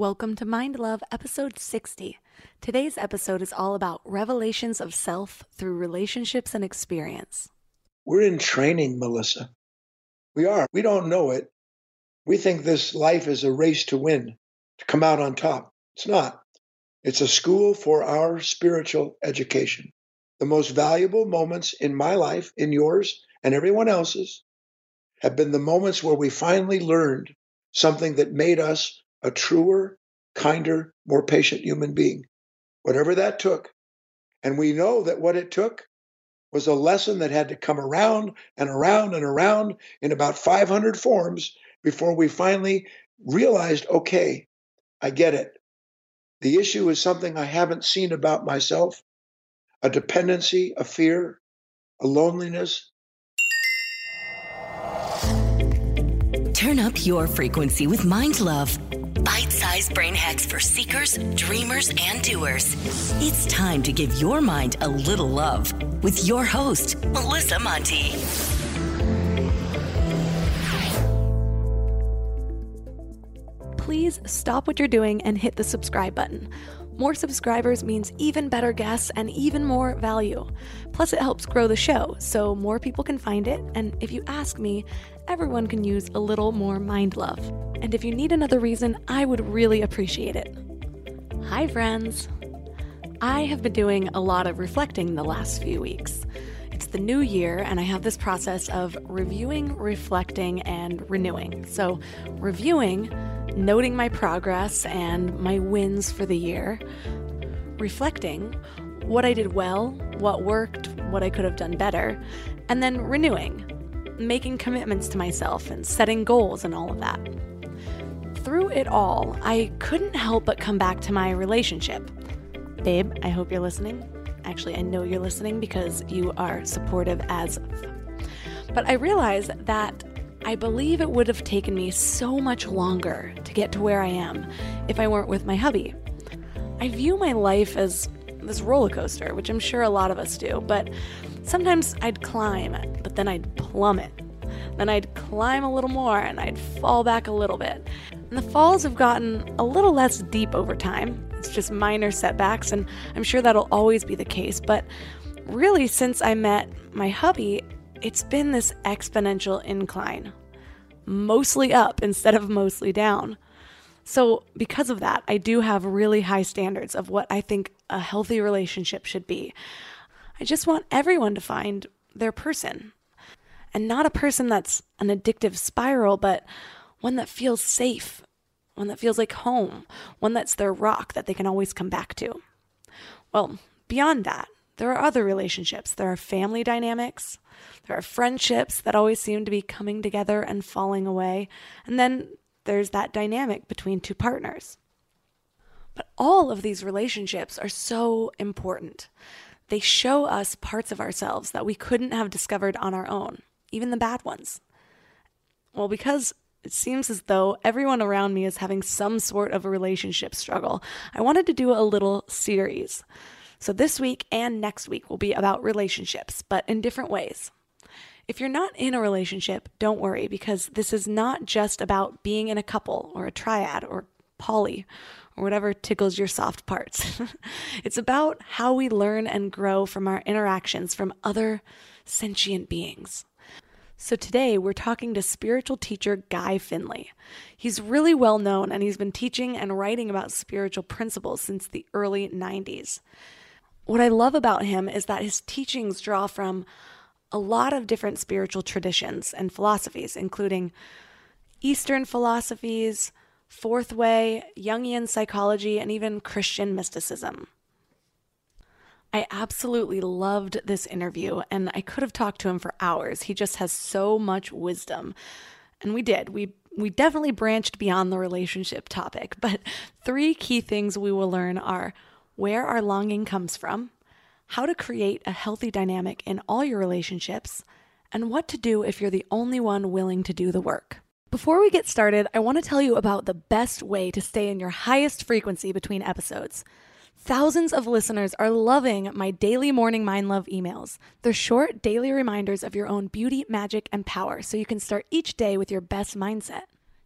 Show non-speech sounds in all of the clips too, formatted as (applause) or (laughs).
Welcome to Mind Love, episode 60. Today's episode is all about revelations of self through relationships and experience. We're in training, Melissa. We are. We don't know it. We think this life is a race to win, to come out on top. It's not. It's a school for our spiritual education. The most valuable moments in my life, in yours, and everyone else's have been the moments where we finally learned something that made us a truer, kinder, more patient human being, whatever that took. And we know that what it took was a lesson that had to come around and around and around in about 500 forms before we finally realized okay, I get it. The issue is something I haven't seen about myself a dependency, a fear, a loneliness. Turn up your frequency with Mind Love bite sized brain hacks for seekers, dreamers, and doers. It's time to give your mind a little love with your host, Melissa Monte. Please stop what you're doing and hit the subscribe button. More subscribers means even better guests and even more value. Plus, it helps grow the show so more people can find it. And if you ask me, everyone can use a little more mind love. And if you need another reason, I would really appreciate it. Hi, friends. I have been doing a lot of reflecting the last few weeks. The new year, and I have this process of reviewing, reflecting, and renewing. So, reviewing noting my progress and my wins for the year, reflecting what I did well, what worked, what I could have done better, and then renewing, making commitments to myself and setting goals and all of that. Through it all, I couldn't help but come back to my relationship. Babe, I hope you're listening. Actually, I know you're listening because you are supportive as. But I realize that I believe it would have taken me so much longer to get to where I am if I weren't with my hubby. I view my life as this roller coaster, which I'm sure a lot of us do, but sometimes I'd climb, but then I'd plummet. Then I'd climb a little more and I'd fall back a little bit. And the falls have gotten a little less deep over time. It's just minor setbacks, and I'm sure that'll always be the case. But really, since I met my hubby, it's been this exponential incline, mostly up instead of mostly down. So, because of that, I do have really high standards of what I think a healthy relationship should be. I just want everyone to find their person. And not a person that's an addictive spiral, but one that feels safe, one that feels like home, one that's their rock that they can always come back to. Well, beyond that, there are other relationships. There are family dynamics, there are friendships that always seem to be coming together and falling away. And then there's that dynamic between two partners. But all of these relationships are so important. They show us parts of ourselves that we couldn't have discovered on our own, even the bad ones. Well, because it seems as though everyone around me is having some sort of a relationship struggle, I wanted to do a little series. So, this week and next week will be about relationships, but in different ways. If you're not in a relationship, don't worry because this is not just about being in a couple or a triad or poly or whatever tickles your soft parts. (laughs) it's about how we learn and grow from our interactions from other sentient beings. So today we're talking to spiritual teacher Guy Finley. He's really well known and he's been teaching and writing about spiritual principles since the early 90s. What I love about him is that his teachings draw from a lot of different spiritual traditions and philosophies, including Eastern philosophies, Fourth Way, Jungian psychology, and even Christian mysticism. I absolutely loved this interview, and I could have talked to him for hours. He just has so much wisdom. And we did. We we definitely branched beyond the relationship topic, but three key things we will learn are where our longing comes from, how to create a healthy dynamic in all your relationships, and what to do if you're the only one willing to do the work. Before we get started, I want to tell you about the best way to stay in your highest frequency between episodes. Thousands of listeners are loving my daily morning mind love emails. They're short daily reminders of your own beauty, magic, and power so you can start each day with your best mindset.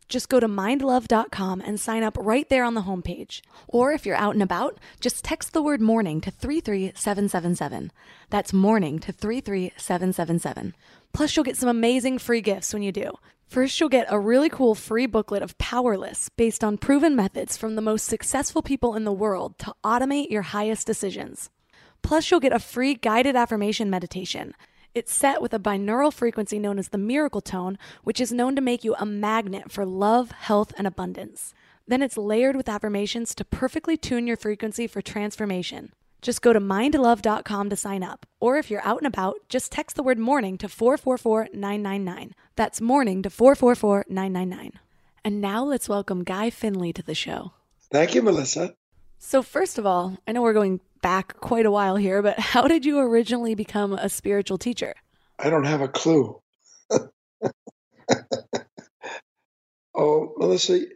Just go to mindlove.com and sign up right there on the homepage. Or if you're out and about, just text the word morning to 33777. That's morning to 33777. Plus, you'll get some amazing free gifts when you do. First, you'll get a really cool free booklet of Powerless based on proven methods from the most successful people in the world to automate your highest decisions. Plus, you'll get a free guided affirmation meditation. It's set with a binaural frequency known as the miracle tone, which is known to make you a magnet for love, health, and abundance. Then it's layered with affirmations to perfectly tune your frequency for transformation. Just go to mindlove.com to sign up. Or if you're out and about, just text the word morning to 444 999. That's morning to 444 999. And now let's welcome Guy Finley to the show. Thank you, Melissa. So, first of all, I know we're going back quite a while here, but how did you originally become a spiritual teacher? I don't have a clue. (laughs) oh, Melissa,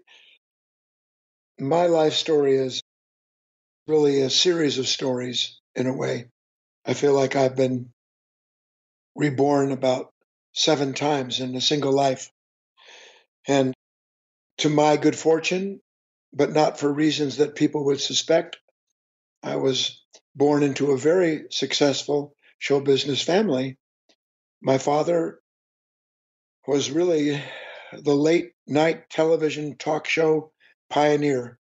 my life story is really a series of stories in a way. I feel like I've been reborn about seven times in a single life. And to my good fortune, but not for reasons that people would suspect, I was born into a very successful show business family. My father was really the late night television talk show pioneer,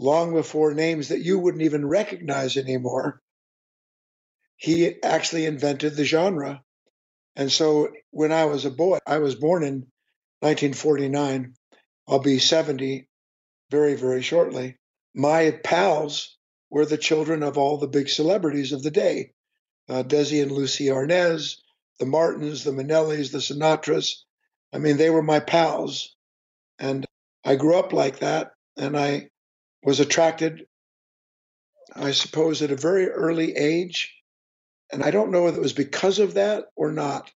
long before names that you wouldn't even recognize anymore. He actually invented the genre. And so when I was a boy, I was born in 1949. I'll be 70 very, very shortly. My pals were the children of all the big celebrities of the day uh, Desi and Lucy Arnaz, the Martins, the Minnellis, the Sinatras. I mean, they were my pals. And I grew up like that. And I was attracted, I suppose, at a very early age. And I don't know whether it was because of that or not.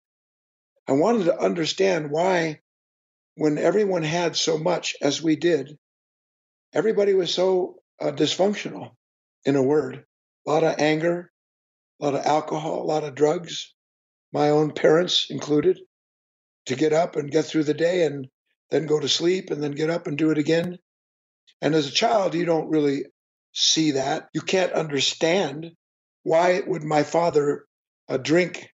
I wanted to understand why, when everyone had so much as we did, everybody was so uh, dysfunctional in a word. A lot of anger, a lot of alcohol, a lot of drugs, my own parents included, to get up and get through the day and then go to sleep and then get up and do it again. And as a child, you don't really see that. You can't understand why would my father uh, drink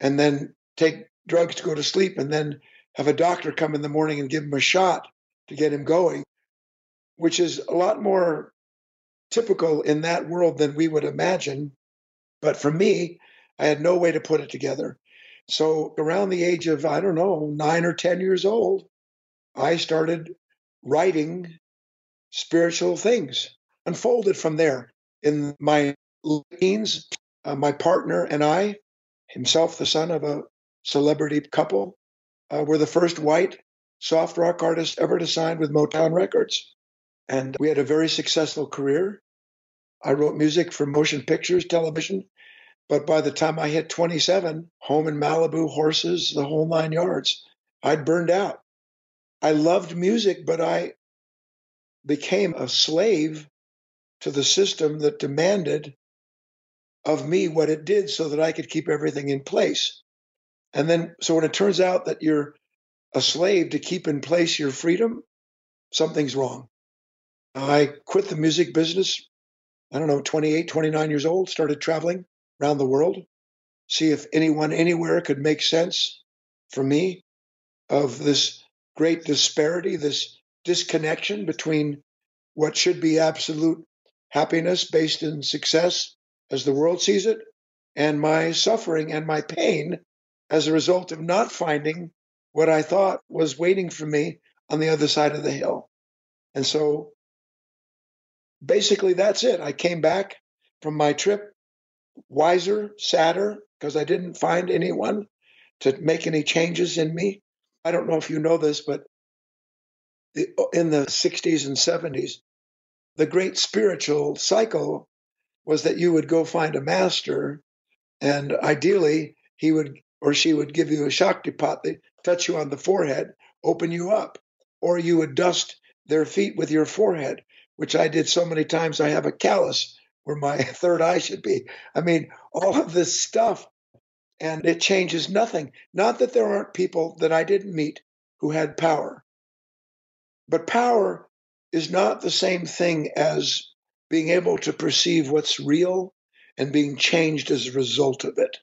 and then take drugs to go to sleep and then have a doctor come in the morning and give him a shot to get him going, which is a lot more typical in that world than we would imagine. But for me, I had no way to put it together. So around the age of, I don't know, nine or 10 years old, I started writing spiritual things, unfolded from there. In my teens, uh, my partner and I, himself the son of a celebrity couple, uh, were the first white soft rock artist ever to sign with Motown Records. And we had a very successful career. I wrote music for motion pictures, television. But by the time I hit 27, home in Malibu, horses, the whole nine yards, I'd burned out. I loved music, but I became a slave to the system that demanded of me what it did so that I could keep everything in place. And then, so when it turns out that you're a slave to keep in place your freedom, something's wrong. I quit the music business, I don't know, 28, 29 years old, started traveling around the world, see if anyone anywhere could make sense for me of this great disparity, this disconnection between what should be absolute happiness based in success as the world sees it, and my suffering and my pain as a result of not finding what I thought was waiting for me on the other side of the hill. And so basically that's it. I came back from my trip wiser, sadder, because I didn't find anyone to make any changes in me. I don't know if you know this, but in the 60s and 70s, the great spiritual cycle was that you would go find a master, and ideally, he would or she would give you a shaktipat, they touch you on the forehead, open you up, or you would dust their feet with your forehead, which I did so many times I have a callus where my (laughs) third eye should be. I mean, all of this stuff, and it changes nothing. Not that there aren't people that I didn't meet who had power, but power is not the same thing as being able to perceive what's real and being changed as a result of it.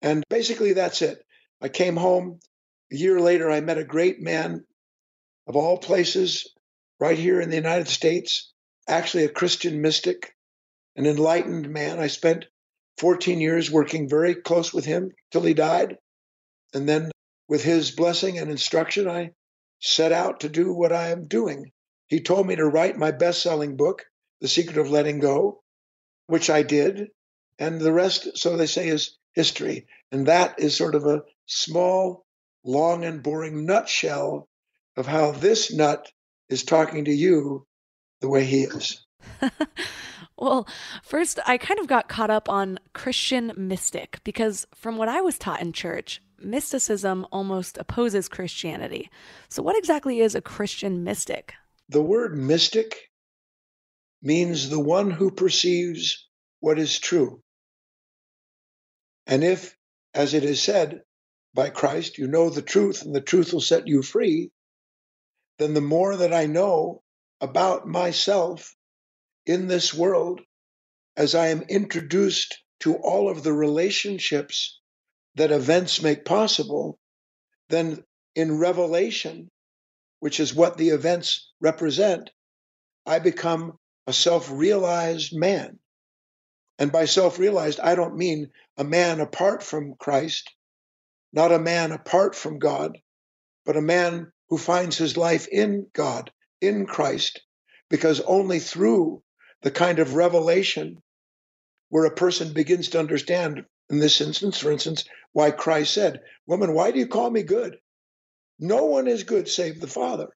And basically, that's it. I came home. A year later, I met a great man of all places right here in the United States, actually, a Christian mystic, an enlightened man. I spent 14 years working very close with him till he died. And then, with his blessing and instruction, I set out to do what I am doing. He told me to write my best selling book, The Secret of Letting Go, which I did. And the rest, so they say, is history. And that is sort of a small, long, and boring nutshell of how this nut is talking to you the way he is. (laughs) well, first, I kind of got caught up on Christian mystic because from what I was taught in church, mysticism almost opposes Christianity. So, what exactly is a Christian mystic? The word mystic means the one who perceives what is true. And if, as it is said by Christ, you know the truth and the truth will set you free, then the more that I know about myself in this world, as I am introduced to all of the relationships that events make possible, then in revelation, which is what the events represent, I become a self realized man. And by self realized, I don't mean a man apart from Christ, not a man apart from God, but a man who finds his life in God, in Christ, because only through the kind of revelation where a person begins to understand, in this instance, for instance, why Christ said, Woman, why do you call me good? No one is good save the Father.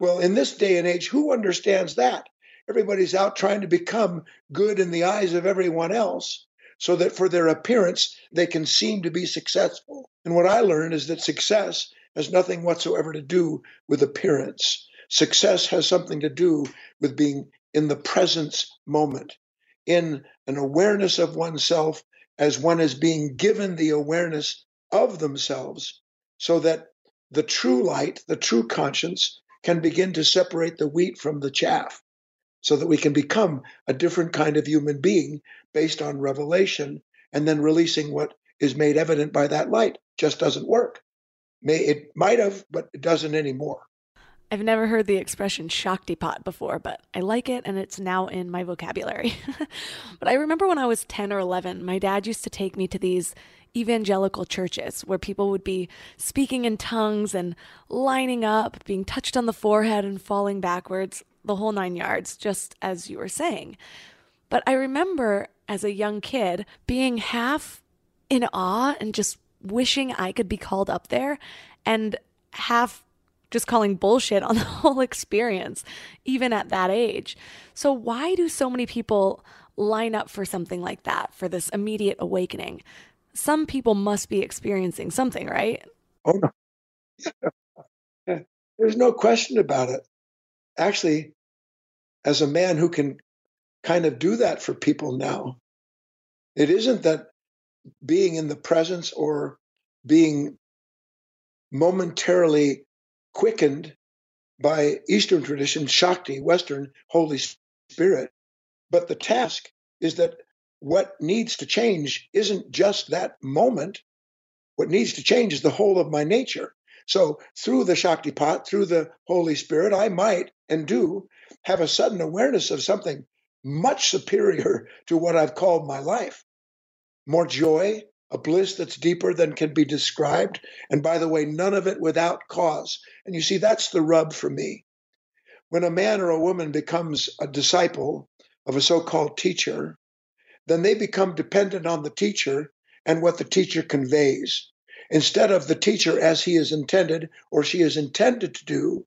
Well, in this day and age, who understands that? Everybody's out trying to become good in the eyes of everyone else so that for their appearance they can seem to be successful. And what I learned is that success has nothing whatsoever to do with appearance. Success has something to do with being in the presence moment, in an awareness of oneself as one is being given the awareness of themselves, so that the true light, the true conscience, can begin to separate the wheat from the chaff, so that we can become a different kind of human being based on revelation, and then releasing what is made evident by that light just doesn't work. May it might have, but it doesn't anymore. I've never heard the expression Shaktipat before, but I like it and it's now in my vocabulary. (laughs) but I remember when I was 10 or 11, my dad used to take me to these evangelical churches where people would be speaking in tongues and lining up, being touched on the forehead and falling backwards, the whole nine yards, just as you were saying. But I remember as a young kid being half in awe and just wishing I could be called up there and half just calling bullshit on (laughs) the whole experience, even at that age. So, why do so many people line up for something like that, for this immediate awakening? Some people must be experiencing something, right? Oh, no. (laughs) There's no question about it. Actually, as a man who can kind of do that for people now, it isn't that being in the presence or being momentarily quickened by Eastern tradition, Shakti, Western, Holy Spirit. But the task is that what needs to change isn't just that moment. What needs to change is the whole of my nature. So through the Shaktipat, through the Holy Spirit, I might and do have a sudden awareness of something much superior (laughs) to what I've called my life. More joy, a bliss that's deeper than can be described. And by the way, none of it without cause. And you see, that's the rub for me. When a man or a woman becomes a disciple of a so called teacher, then they become dependent on the teacher and what the teacher conveys. Instead of the teacher as he is intended or she is intended to do,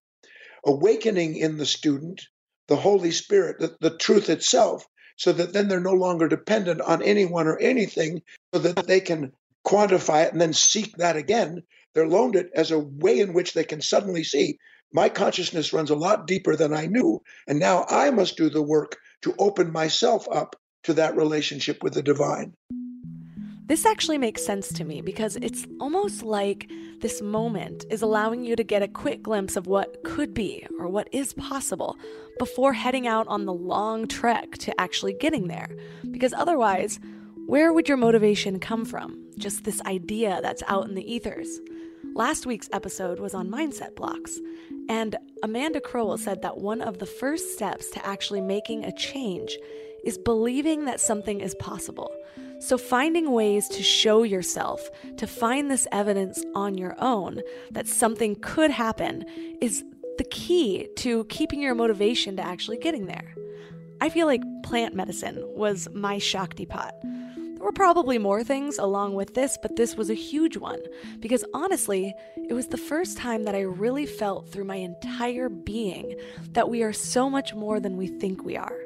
awakening in the student the Holy Spirit, the, the truth itself, so that then they're no longer dependent on anyone or anything, so that they can quantify it and then seek that again. They're loaned it as a way in which they can suddenly see my consciousness runs a lot deeper than I knew. And now I must do the work to open myself up to that relationship with the divine. This actually makes sense to me because it's almost like this moment is allowing you to get a quick glimpse of what could be or what is possible before heading out on the long trek to actually getting there. Because otherwise, where would your motivation come from? Just this idea that's out in the ethers. Last week's episode was on mindset blocks, and Amanda Crowell said that one of the first steps to actually making a change is believing that something is possible. So, finding ways to show yourself, to find this evidence on your own that something could happen, is the key to keeping your motivation to actually getting there. I feel like plant medicine was my Shaktipat. There were probably more things along with this, but this was a huge one because honestly, it was the first time that I really felt through my entire being that we are so much more than we think we are.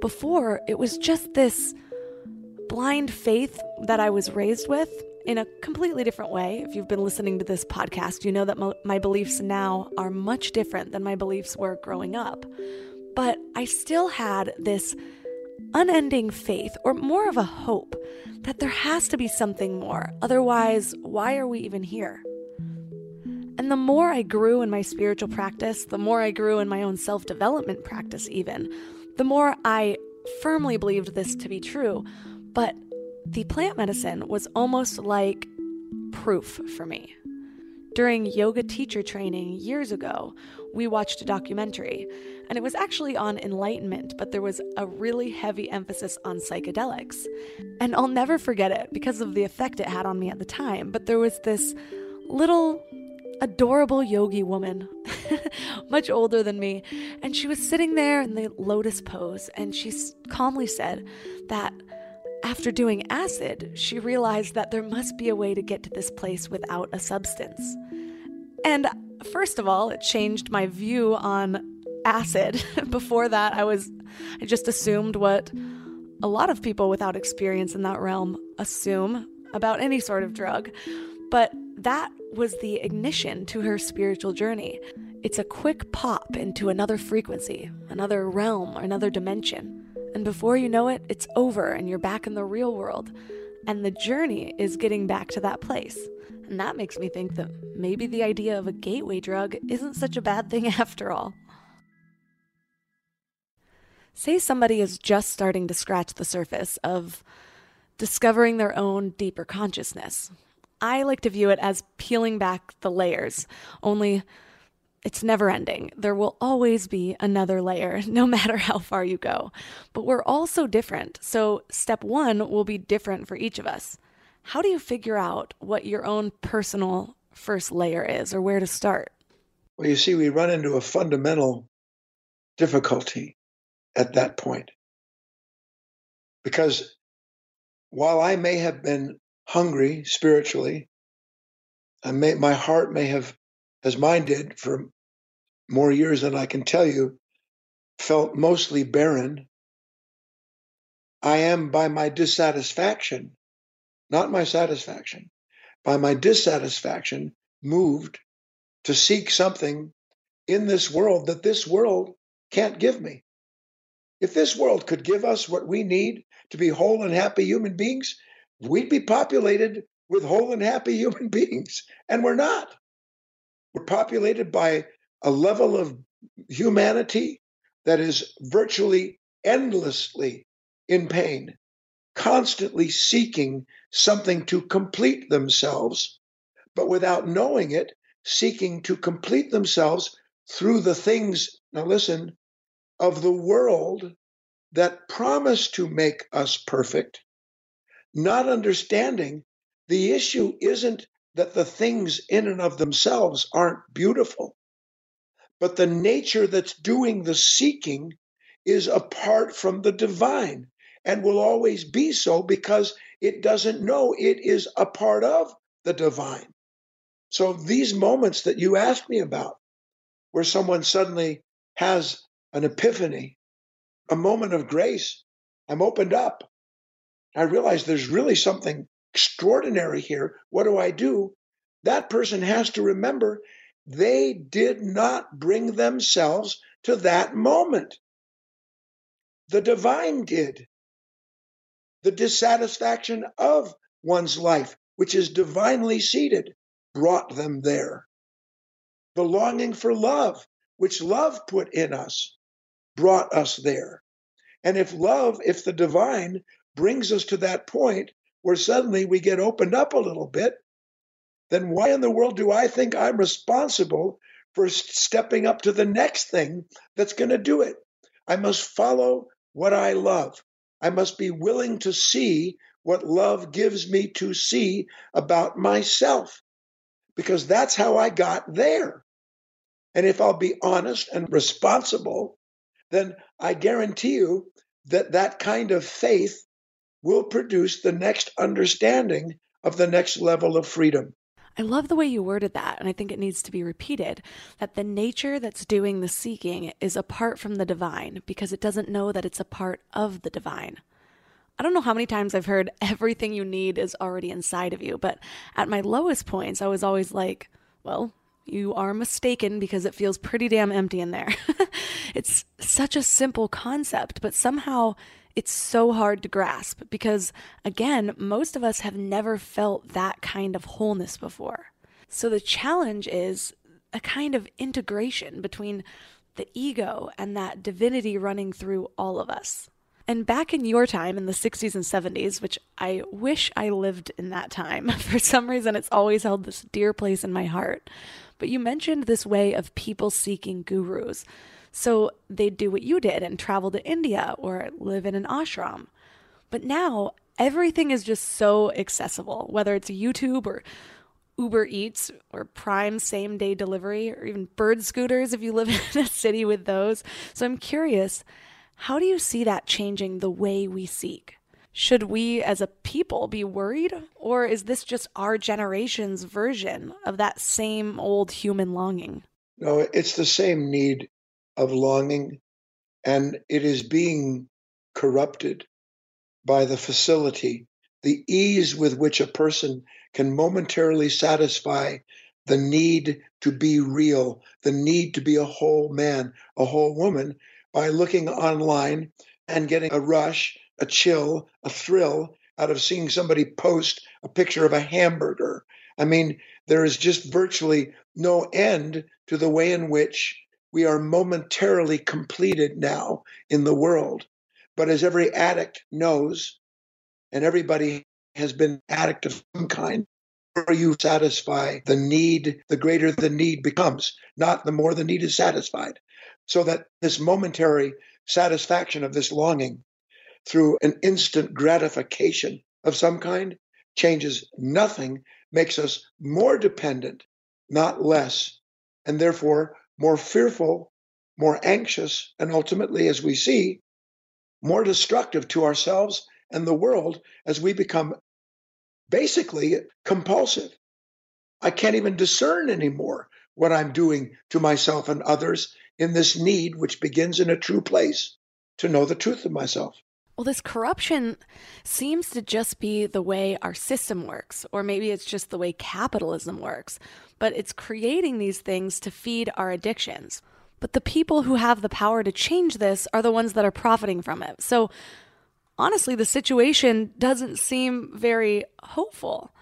Before, it was just this blind faith that I was raised with in a completely different way. If you've been listening to this podcast, you know that mo- my beliefs now are much different than my beliefs were growing up. But I still had this unending faith, or more of a hope, that there has to be something more. Otherwise, why are we even here? And the more I grew in my spiritual practice, the more I grew in my own self development practice, even, the more I firmly believed this to be true. But the plant medicine was almost like proof for me. During yoga teacher training years ago, we watched a documentary, and it was actually on enlightenment, but there was a really heavy emphasis on psychedelics. And I'll never forget it because of the effect it had on me at the time, but there was this little adorable yogi woman, (laughs) much older than me, and she was sitting there in the lotus pose, and she calmly said that after doing acid, she realized that there must be a way to get to this place without a substance. And first of all, it changed my view on acid. (laughs) Before that, I was I just assumed what a lot of people without experience in that realm assume about any sort of drug. But that was the ignition to her spiritual journey. It's a quick pop into another frequency, another realm, another dimension. And before you know it, it's over and you're back in the real world. And the journey is getting back to that place. And that makes me think that maybe the idea of a gateway drug isn't such a bad thing (laughs) after all. Say somebody is just starting to scratch the surface of discovering their own deeper consciousness. I like to view it as peeling back the layers, only it's never ending. There will always be another layer, (laughs) no matter how far you go. But we're all so different. So, step one will be different for each of us. How do you figure out what your own personal first layer is or where to start? Well, you see, we run into a fundamental difficulty at that point. Because while I may have been hungry spiritually, I may, my heart may have, as mine did for more years than I can tell you, felt mostly barren. I am by my dissatisfaction, not my satisfaction, by my dissatisfaction, moved to seek something in this world that this world can't give me. If this world could give us what we need to be whole and happy human beings, we'd be populated with whole and happy (laughs) human beings. And we're not. We're populated by a level of humanity that is virtually endlessly in pain, constantly seeking something to complete themselves, but without knowing it, seeking to complete themselves through the things, now listen, of the world that promise to make us perfect, not understanding the issue isn't that the things in and of themselves aren't beautiful but the nature that's doing the seeking is apart from the divine and will always be so because it doesn't know it is a part of the divine. So these moments that you asked me about, where someone suddenly has an epiphany, a moment of grace. I'm opened up. I realize there's really something extraordinary here. What do I do? That person has to remember they did not bring themselves to that moment. The divine did. The dissatisfaction of one's life, which is divinely seated, brought them there. The longing for love, which love put in us, brought us there. And if love, if the divine brings us to that point where suddenly we get opened up a little bit, then why in the world do I think I'm responsible for stepping up to the next thing that's going to do it? I must follow what I love. I must be willing to see what love gives me to see about myself because that's how I got there. And if I'll be honest and responsible, then I guarantee you that that kind of faith will produce the next understanding of the next level of freedom. I love the way you worded that, and I think it needs to be repeated that the nature that's doing the seeking is apart from the divine because it doesn't know that it's a part of the divine. I don't know how many times I've heard (laughs) everything you need is already inside of you, but at my lowest points, I was always like, well, you are mistaken because it feels pretty damn empty in there. (laughs) it's such a simple concept, but somehow it's so hard to grasp because, again, most of us have never felt that kind of wholeness before. So the challenge is a kind of integration between the ego and that divinity running through all of us. And back in your time in the 60s and 70s, which I wish I lived in that time, (laughs) for some reason it's always held this dear place in my heart. But you mentioned this way of people seeking gurus. So they'd do what you did and travel to India or live in an ashram. But now everything is just so accessible, whether it's YouTube or Uber Eats or Prime same day delivery or even bird scooters if you live (laughs) in a city with those. So I'm curious, how do you see that changing the way we seek? Should we as a people be worried? Or is this just our generation's version of that same old human longing? No, it's the same need of longing, and it is being corrupted by the facility, the ease with which a person can momentarily satisfy the need to be real, the need to be a whole man, a whole woman, by looking online and getting a rush, a chill, a thrill out of seeing somebody post a picture of a hamburger. I mean, there is just virtually no end to the way in which we are momentarily completed now in the world. But as every addict knows, and everybody has been addict of some kind, the more you satisfy the need, the greater the need becomes, not the more the need is satisfied. So that this momentary satisfaction of this longing through an instant gratification of some kind changes nothing, makes us more dependent, not less, and therefore more fearful, more anxious, and ultimately, as we see, more destructive to ourselves and the world as we become basically compulsive. I can't even discern anymore what I'm doing to myself and others in this need, which begins in a true place to know the truth of myself. Well, this corruption seems to just be the way our system works, or maybe it's just the way capitalism works, but it's creating these things to feed our addictions. But the people who have the power to change this are the ones that are profiting from it. So, honestly, the situation doesn't seem very hopeful.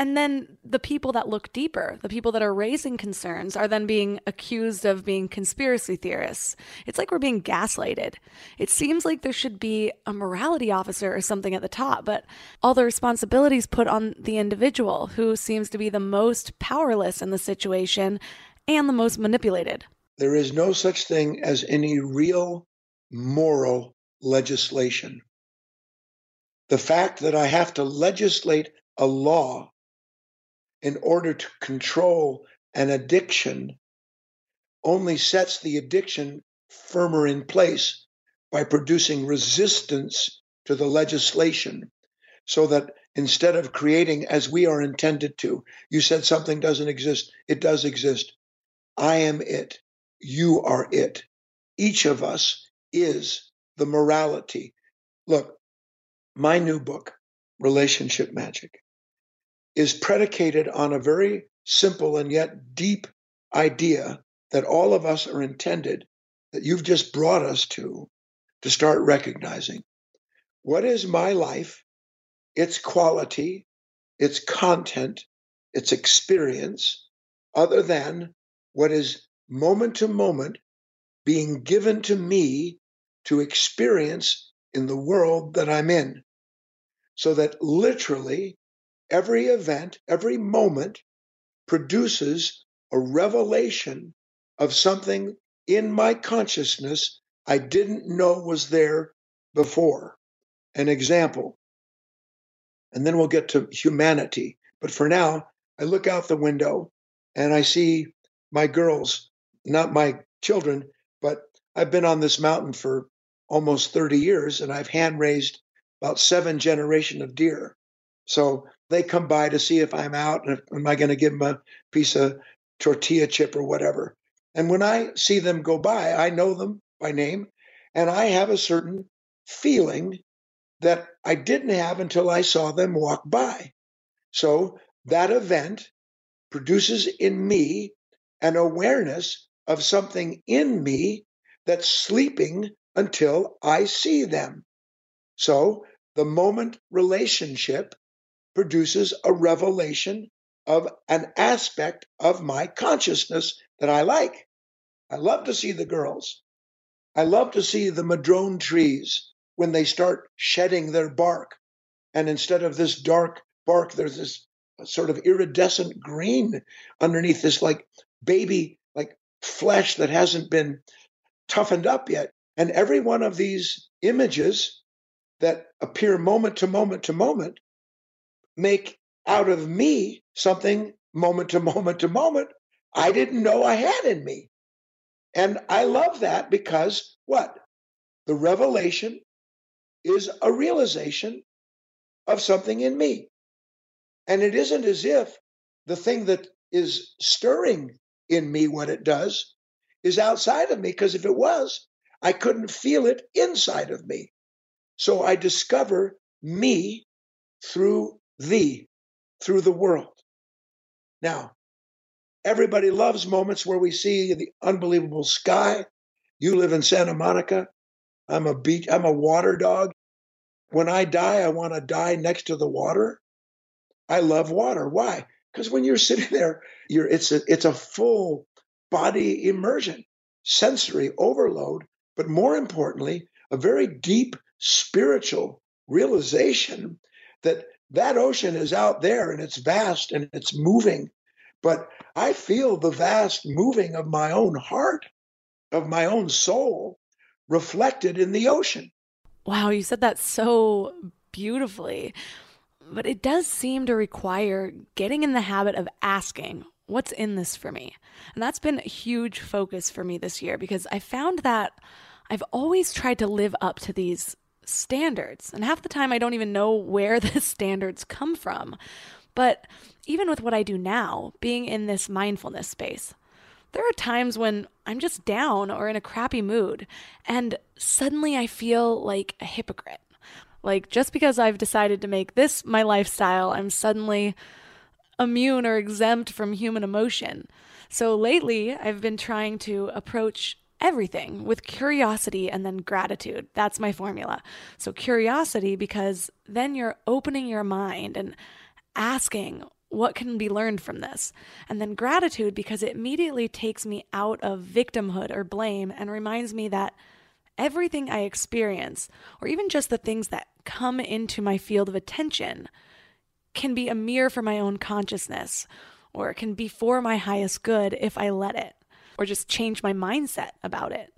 And then the people that look deeper, the people that are raising concerns, are then being accused of being conspiracy theorists. It's like we're being gaslighted. It seems like there should be a morality officer or something at the top, but all the responsibilities put on the individual who seems to be the most powerless in the situation and the most manipulated. There is no such thing as any real moral legislation. The fact that I have to legislate a law in order to control an addiction only sets the addiction firmer in place by producing resistance to the legislation so that instead of creating as we are intended to, you said something doesn't exist, it does exist. I am it. you are it. Each of us is the morality. Look, my new book, Relationship Magic, is predicated on a very simple and yet deep idea that all of us are intended, that you've just brought us to, to start recognizing. What is my life, its quality, its content, its experience, other than what is moment to moment being given to me to experience in the world that I'm in? So that literally every event, every moment produces a revelation of something in my consciousness I didn't know was there before. An example. And then we'll get to humanity. But for now, I look out the window and I see my girls, not my children, but I've been on this mountain for almost 30 years and I've hand raised about seven generation of deer. So they come by to see if I'm out and am I going to give them a piece of tortilla chip or whatever. And when I see them go by, I know them by name and I have a certain feeling that I didn't have until I saw them walk by. So that event produces in me an awareness of something in me that's sleeping until I see them. So the moment relationship produces a revelation of an aspect of my consciousness that I like. I love to see the girls. I love to see the madrone trees when they start shedding their bark. And instead of this dark bark, there's this sort of iridescent green underneath this like baby like flesh that hasn't been toughened up yet. And every one of these images that appear moment to moment to moment make out of me something moment to (laughs) moment to moment I didn't know I had in me. And I love that because what? The revelation is a realization of something in me. And it isn't as if the thing that is stirring in me what it does is outside of me, because if it was, I couldn't feel it inside of me. So I discover me through thee, through the world. Now, everybody loves moments where we see the unbelievable sky. You live in Santa Monica. I'm a beach, I'm a water dog. When I die, I want to die next to the water. I love water. Why? Because when you're (laughs) sitting there, you're it's a it's a full body immersion, sensory overload, but more importantly, a very deep spiritual realization that that ocean is out there and it's vast and it's moving. But I feel the vast moving of my own heart, of my own soul, reflected in the ocean. Wow, you said that so beautifully. But it does seem to require getting in the habit of asking, what's in this for me? And that's been a huge focus for me this year because I found that I've always tried to live up to these standards. And half the time, I don't even know where (laughs) the standards come from. But even with what I do now, being in this mindfulness space, there are times when I'm just down or in a crappy mood, and suddenly I feel like a hypocrite. Like, just because I've decided to make this my lifestyle, I'm suddenly immune or exempt from human emotion. So lately, I've been trying to approach everything with curiosity and then gratitude. That's my formula. So, curiosity, because then you're opening your mind and asking, what can be learned from this? And then gratitude because it immediately takes me out of victimhood or blame and reminds me that everything I experience, or even just the things that come into my field of attention, can be a mirror for my own consciousness, or it can be for my highest good if I let it, or just change my mindset about it.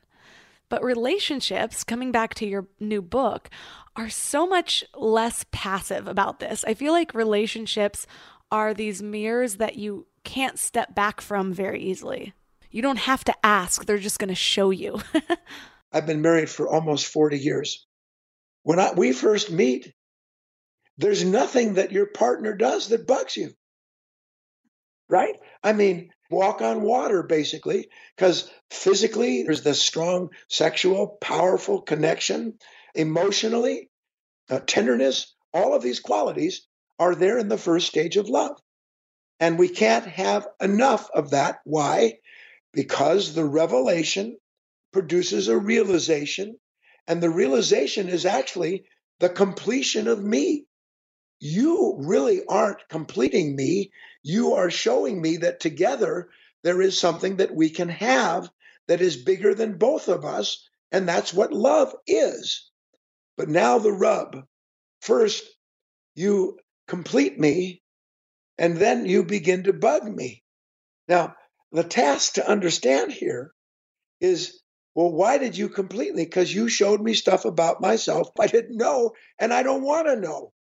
But relationships, coming back to your new book, are so much less passive about this. I feel like relationships are these mirrors that you can't step back from very easily. You don't have to ask, they're just going to show you. (laughs) I've been married for almost 40 years. When I, we first meet, there's nothing that your partner does that bugs you. Right? I mean, walk on water, basically, because physically there's this strong sexual, powerful connection. Emotionally, uh, tenderness, all of these qualities are there in the first stage of love. And we can't have enough of that. Why? Because the revelation produces a realization, and the realization is actually the completion of me. You really aren't completing me. You are showing me that together there is something that we can have that is bigger than both of us. And that's what love is. But now the rub. First, you complete me, and then you begin to bug me. Now, the task to understand here is well, why did you complete me? Because you showed me stuff about myself I didn't know, and I don't want to know.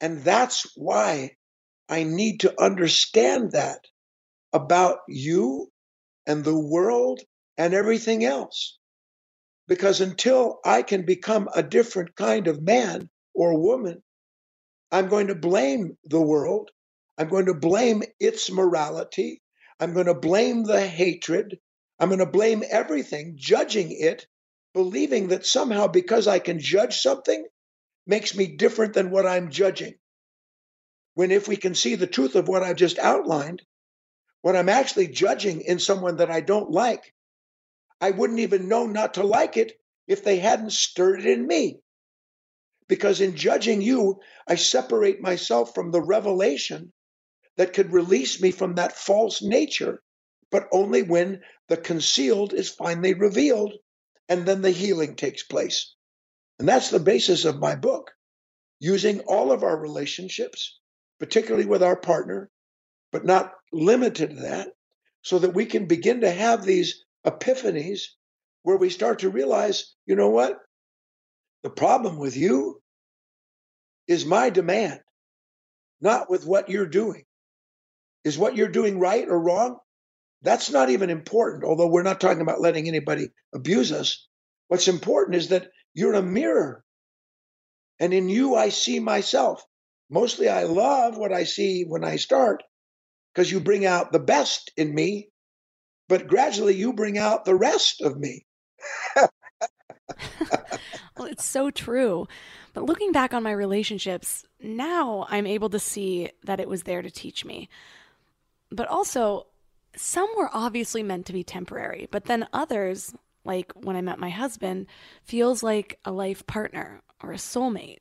And that's why I need to understand that about you and the world and everything else. Because until I can become a different kind of man or woman, I'm going to blame the world. I'm going to blame its morality. I'm going to blame the hatred. I'm going to blame everything, judging it, believing that somehow because I can judge something makes me different than what I'm judging. When if we can see the truth of what I've just outlined, what I'm actually judging in someone that I don't like I wouldn't even know not to like it if they hadn't stirred it in me. Because in judging you, I separate myself from the revelation that could release me from that false nature, but only when the concealed is finally revealed and then the healing takes place. And that's the basis of my book, using all of our relationships, particularly with our partner, but not limited to that, so that we can begin to have these epiphanies where we start to realize, you know what? The problem with you is my demand, not with what you're doing. Is what you're doing right or wrong? That's not even important, although we're not talking about letting anybody abuse us. What's important is that you're a mirror. And in you, I see myself. Mostly, I love what I see when I start because you bring out the best in me but gradually you bring out the rest of me. well, it's so true. But looking back on my relationships, now I'm able to see that it was there to teach me. But also, some were obviously meant to be temporary, but then others, like when I met my husband, feels like a life partner or a soulmate.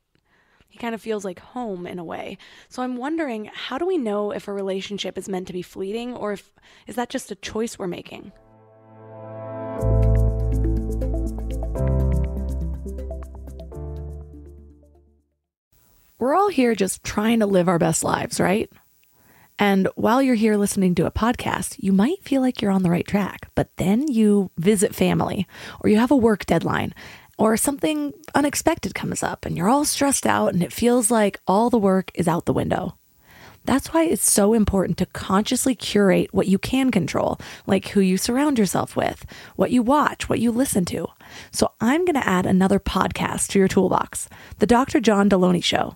He kind of feels like home in a way. So I'm wondering, how do we know if a relationship is meant to be fleeting or if is that just a choice we're making? We're all here just trying to live our best lives, right? And while you're here listening to a podcast, you might feel like you're on the right track, but then you visit family or you have a work deadline or something unexpected comes up and you're all stressed out and it feels like all the work is out the window. That's why it's so important to consciously curate what you can control, like who you surround yourself with, what you watch, what you listen to. So I'm going to add another podcast to your toolbox The Dr. John Delony Show.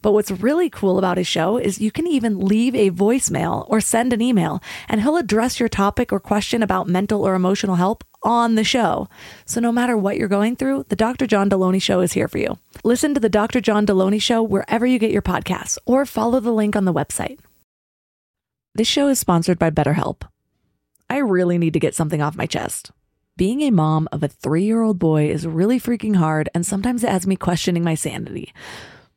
But what's really cool about his show is you can even leave a voicemail or send an email, and he'll address your topic or question about mental or emotional help on the show. So no matter what you're going through, the Dr. John Delony Show is here for you. Listen to the Dr. John Delony Show wherever you get your podcasts or follow the link on the website. This show is sponsored by BetterHelp. I really need to get something off my chest. Being a mom of a three year old boy is really freaking hard, and sometimes it has me questioning my sanity.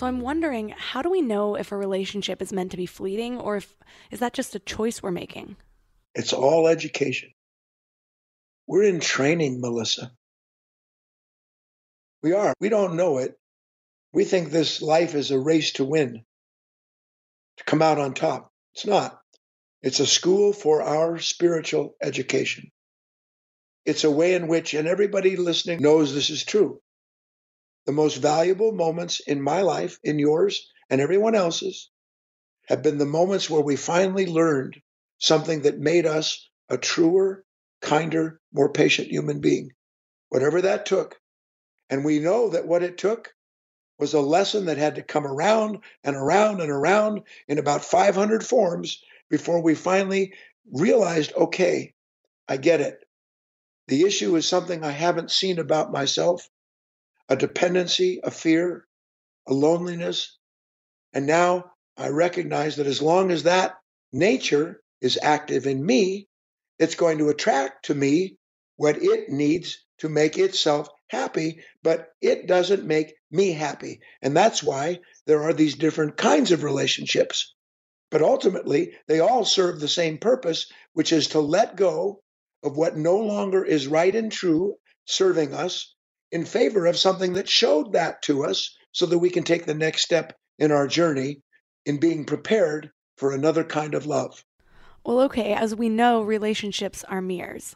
So I'm wondering, how do we know if a relationship is meant to be fleeting or if is that just a choice we're making? It's all education. We're in training, Melissa. We are. We don't know it. We think this life is a race to win, to come out on top. It's not. It's a school for our spiritual education. It's a way in which, and everybody listening knows this is true, the most valuable moments in my life, in yours, and everyone else's have been the moments where we finally learned something that made us a truer, kinder, more patient human being, whatever that took. And we know that what it took was a lesson that had to come around and around and around in about 500 forms before we finally realized okay, I get it. The issue is something I haven't seen about myself a dependency, a fear, a loneliness. And now I recognize that as long as that nature is active in me, it's going to attract to me what it needs to make itself happy, but it doesn't make me happy. And that's why there are these different kinds of relationships. But ultimately, they all serve the same purpose, which is to let go of what no longer is right and true serving us in favor of something that showed that to us so that we can take the next step in our journey in being prepared for another kind of love. Well, okay, as we know, relationships are mirrors.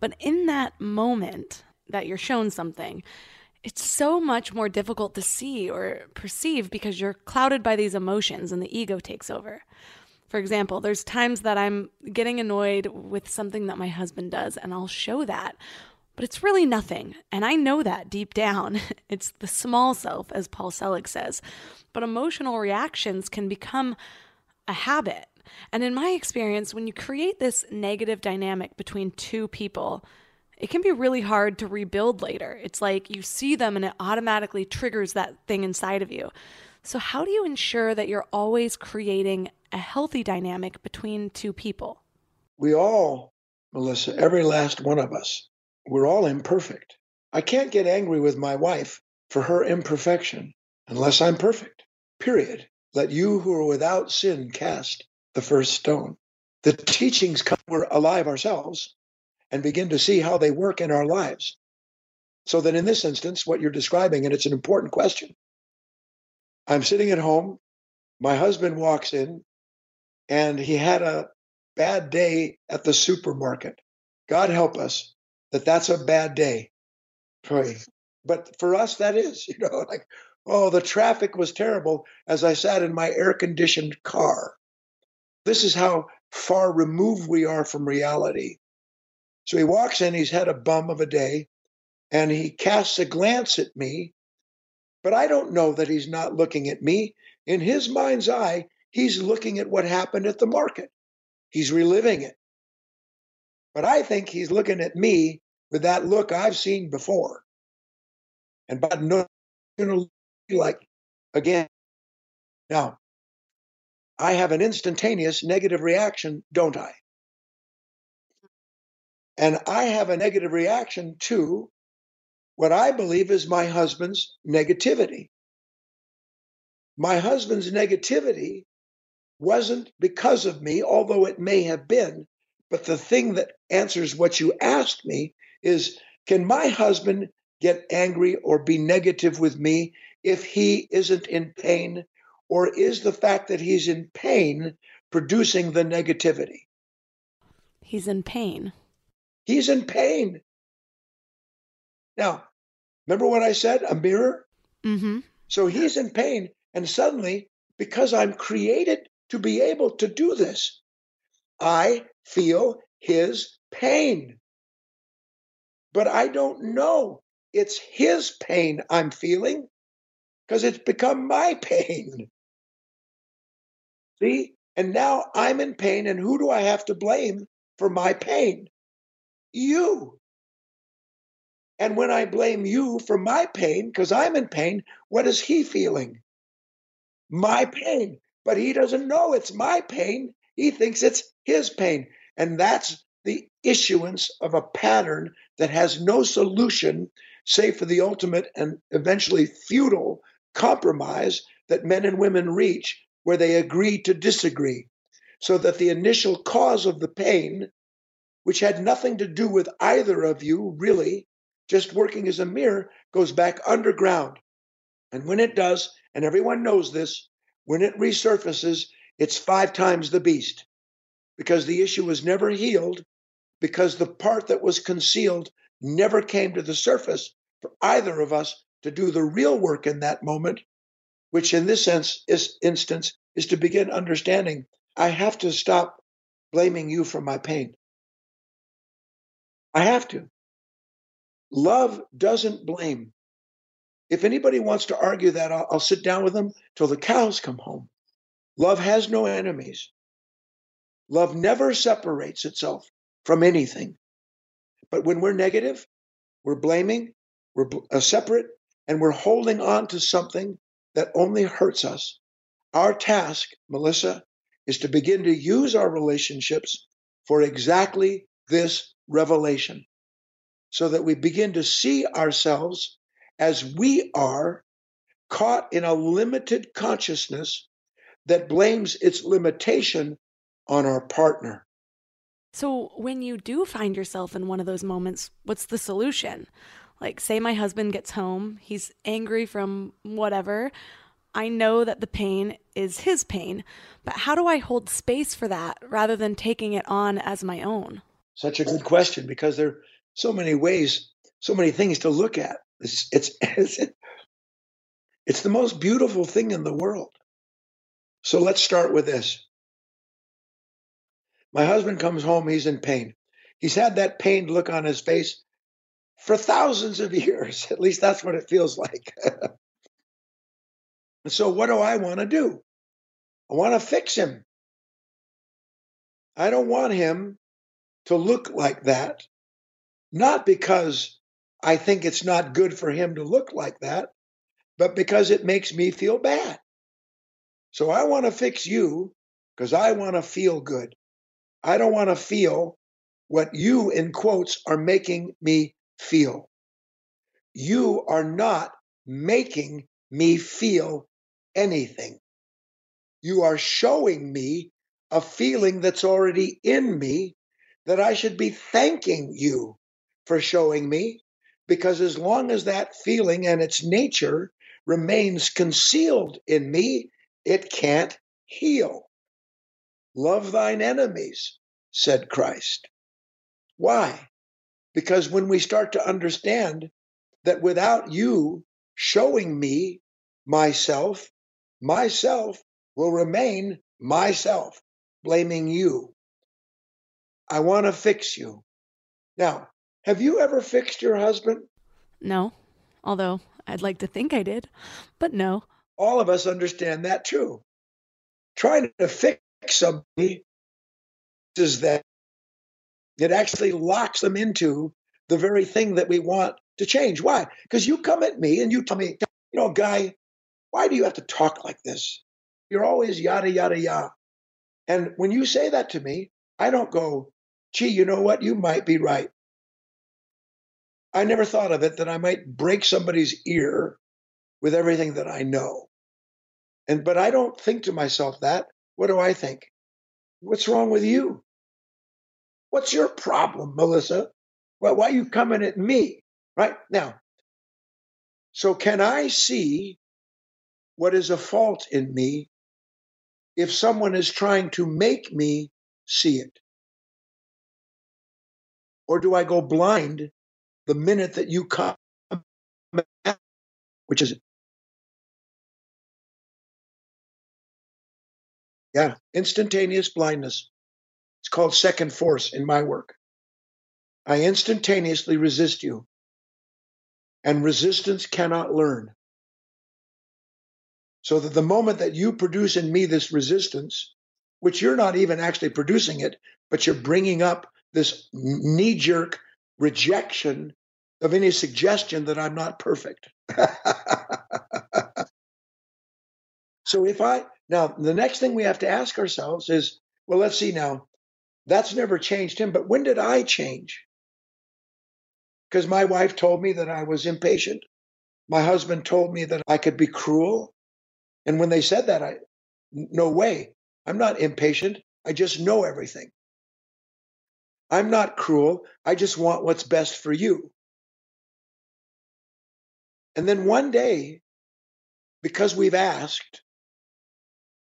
But in that moment that you're shown something, it's so much more difficult to see or perceive because you're clouded by these emotions and the ego takes over. For example, there's times that I'm getting annoyed with something that my husband does, and I'll show that but it's really nothing. And I know that deep down. (laughs) It's the small self, as Paul Selig says. But emotional reactions can become a habit. And in my experience, when you create this negative dynamic between two people, it can be really hard to rebuild later. It's like you see them and it automatically triggers that thing inside of you. So, how do you ensure that you're always creating a healthy dynamic between two people? We all, Melissa, every last one of us, we're all imperfect. I can't get angry with my wife for her imperfection unless I'm perfect. Period. Let you who are without sin cast the first stone. The teachings come, we're alive ourselves and begin to see how they work in our lives. So that in this instance, what you're describing, and it's an important question. I'm sitting at home My husband walks in and he had a bad day at the supermarket. God help us that that's a bad day. But for us, that is, (laughs) you know, like, oh, the traffic was terrible as I sat in my air conditioned car. This is how far removed we are from reality. So he walks in, he's had a bum of a day, and he casts a glance at me, but I don't know that he's not looking at me. In his mind's eye, he's looking at what happened at the market, he's reliving it. But I think he's looking at me with that look I've seen before. And but no, like again. Now, I have an instantaneous negative reaction, don't I? And I have a negative reaction to what I believe is my husband's negativity. My husband's negativity wasn't because of me, although it may have been. But the thing that answers what you asked me is can my husband get angry or be negative with me if he isn't in pain or is the fact that he's in pain producing the negativity? He's in pain. He's in pain. Now, remember what I said? A mirror? Mm-hmm. So he's in pain. And suddenly, because I'm created to be able to do this, I feel his pain. But I don't know it's his pain I'm feeling because it's become my (laughs) pain. See? And now I'm in pain, and who do I have to blame for my pain? You. And when I blame you for my pain, because I'm in pain, what is he feeling? My pain. But he doesn't know it's my pain. He thinks it's his pain. And that's the issuance of a pattern that has no solution save for the ultimate and eventually futile compromise that men and women reach where they agree to disagree, so that the initial cause of the pain, which had nothing to do with either of you really, just working as a mirror, goes back underground. And when it does, and everyone knows this, when it resurfaces, it's five times the beast because the issue was never healed, because the part that was concealed never came to the surface for either of us to do the real work in that moment which in this sense is instance is to begin understanding I have to stop blaming you for my pain. I have to. Love doesn't blame. If anybody wants to argue that, I'll, I'll sit down with them till the cows come home. Love has no enemies. Love never separates itself from anything. But when we're negative, we're blaming, we're uh, separate, and we're holding on to something that only hurts us. Our task, Melissa, is to begin to use our relationships for exactly this revelation so that we begin to see ourselves as we are caught in a limited consciousness that blames its limitation on our partner. So, when you do find yourself in one of those moments, what's the solution? Like, say my husband gets home, he's angry from whatever. I know that the pain is his pain, but how do I hold space for that rather than taking it on as my own? Such a good question because there are so many ways, so many things to look at. It's, it's, it's, (laughs) it's the most beautiful thing in the world. So let's start with this. My husband comes home, he's in pain. He's had that pained look on his face for thousands of (laughs) years. At least that's what it feels like. (laughs) and so, what do I want to do? I want to fix him. I don't want him to look like that, not because I think it's not good for him to look like that, but because it makes me feel bad. So I want to fix you because I want to feel good. I don't want to feel what you, in quotes, are making me feel. You are not making me feel anything. You are showing me a feeling that's already in me that I should be thanking you for showing me. Because as long as that feeling and its nature remains concealed in me, it can't heal. Love thine enemies, said Christ. Why? Because when we start to understand that without you showing me myself, myself will remain myself, blaming you. I want to fix you. Now, have you ever fixed your husband? No, although I'd like to think I did, but no. All of us understand that too. Trying to fix somebody is that it actually locks them into the very thing that we want to change. Why? Because you come at me and you tell me, you know, guy, why do you have to talk like this? You're always yada, yada, yada. And when you say that to me, I don't go, gee, you know what? You might be right. I never thought of it that I might break somebody's ear with everything that I know. And but I don't think to myself that. What do I think? What's wrong with you? What's your problem, Melissa? Well, why are you coming at me? Right now. So can I see what is a fault in me if someone is trying to make me see it? Or do I go blind the minute that you come, which is Yeah, instantaneous blindness. It's called second force in my work. I instantaneously resist you, and resistance cannot learn. So that the moment that you produce in me this resistance, which you're not even actually producing it, but you're bringing up this knee jerk rejection of any suggestion that I'm not perfect. (laughs) so if I now, the next thing we have to ask ourselves is well, let's see now. That's never changed him, but when did I change? Because my wife told me that I was impatient. My husband told me that I could be cruel. And when they said that, I, no way. I'm not impatient. I just know everything. I'm not cruel. I just want what's best for you. And then one day, because we've asked,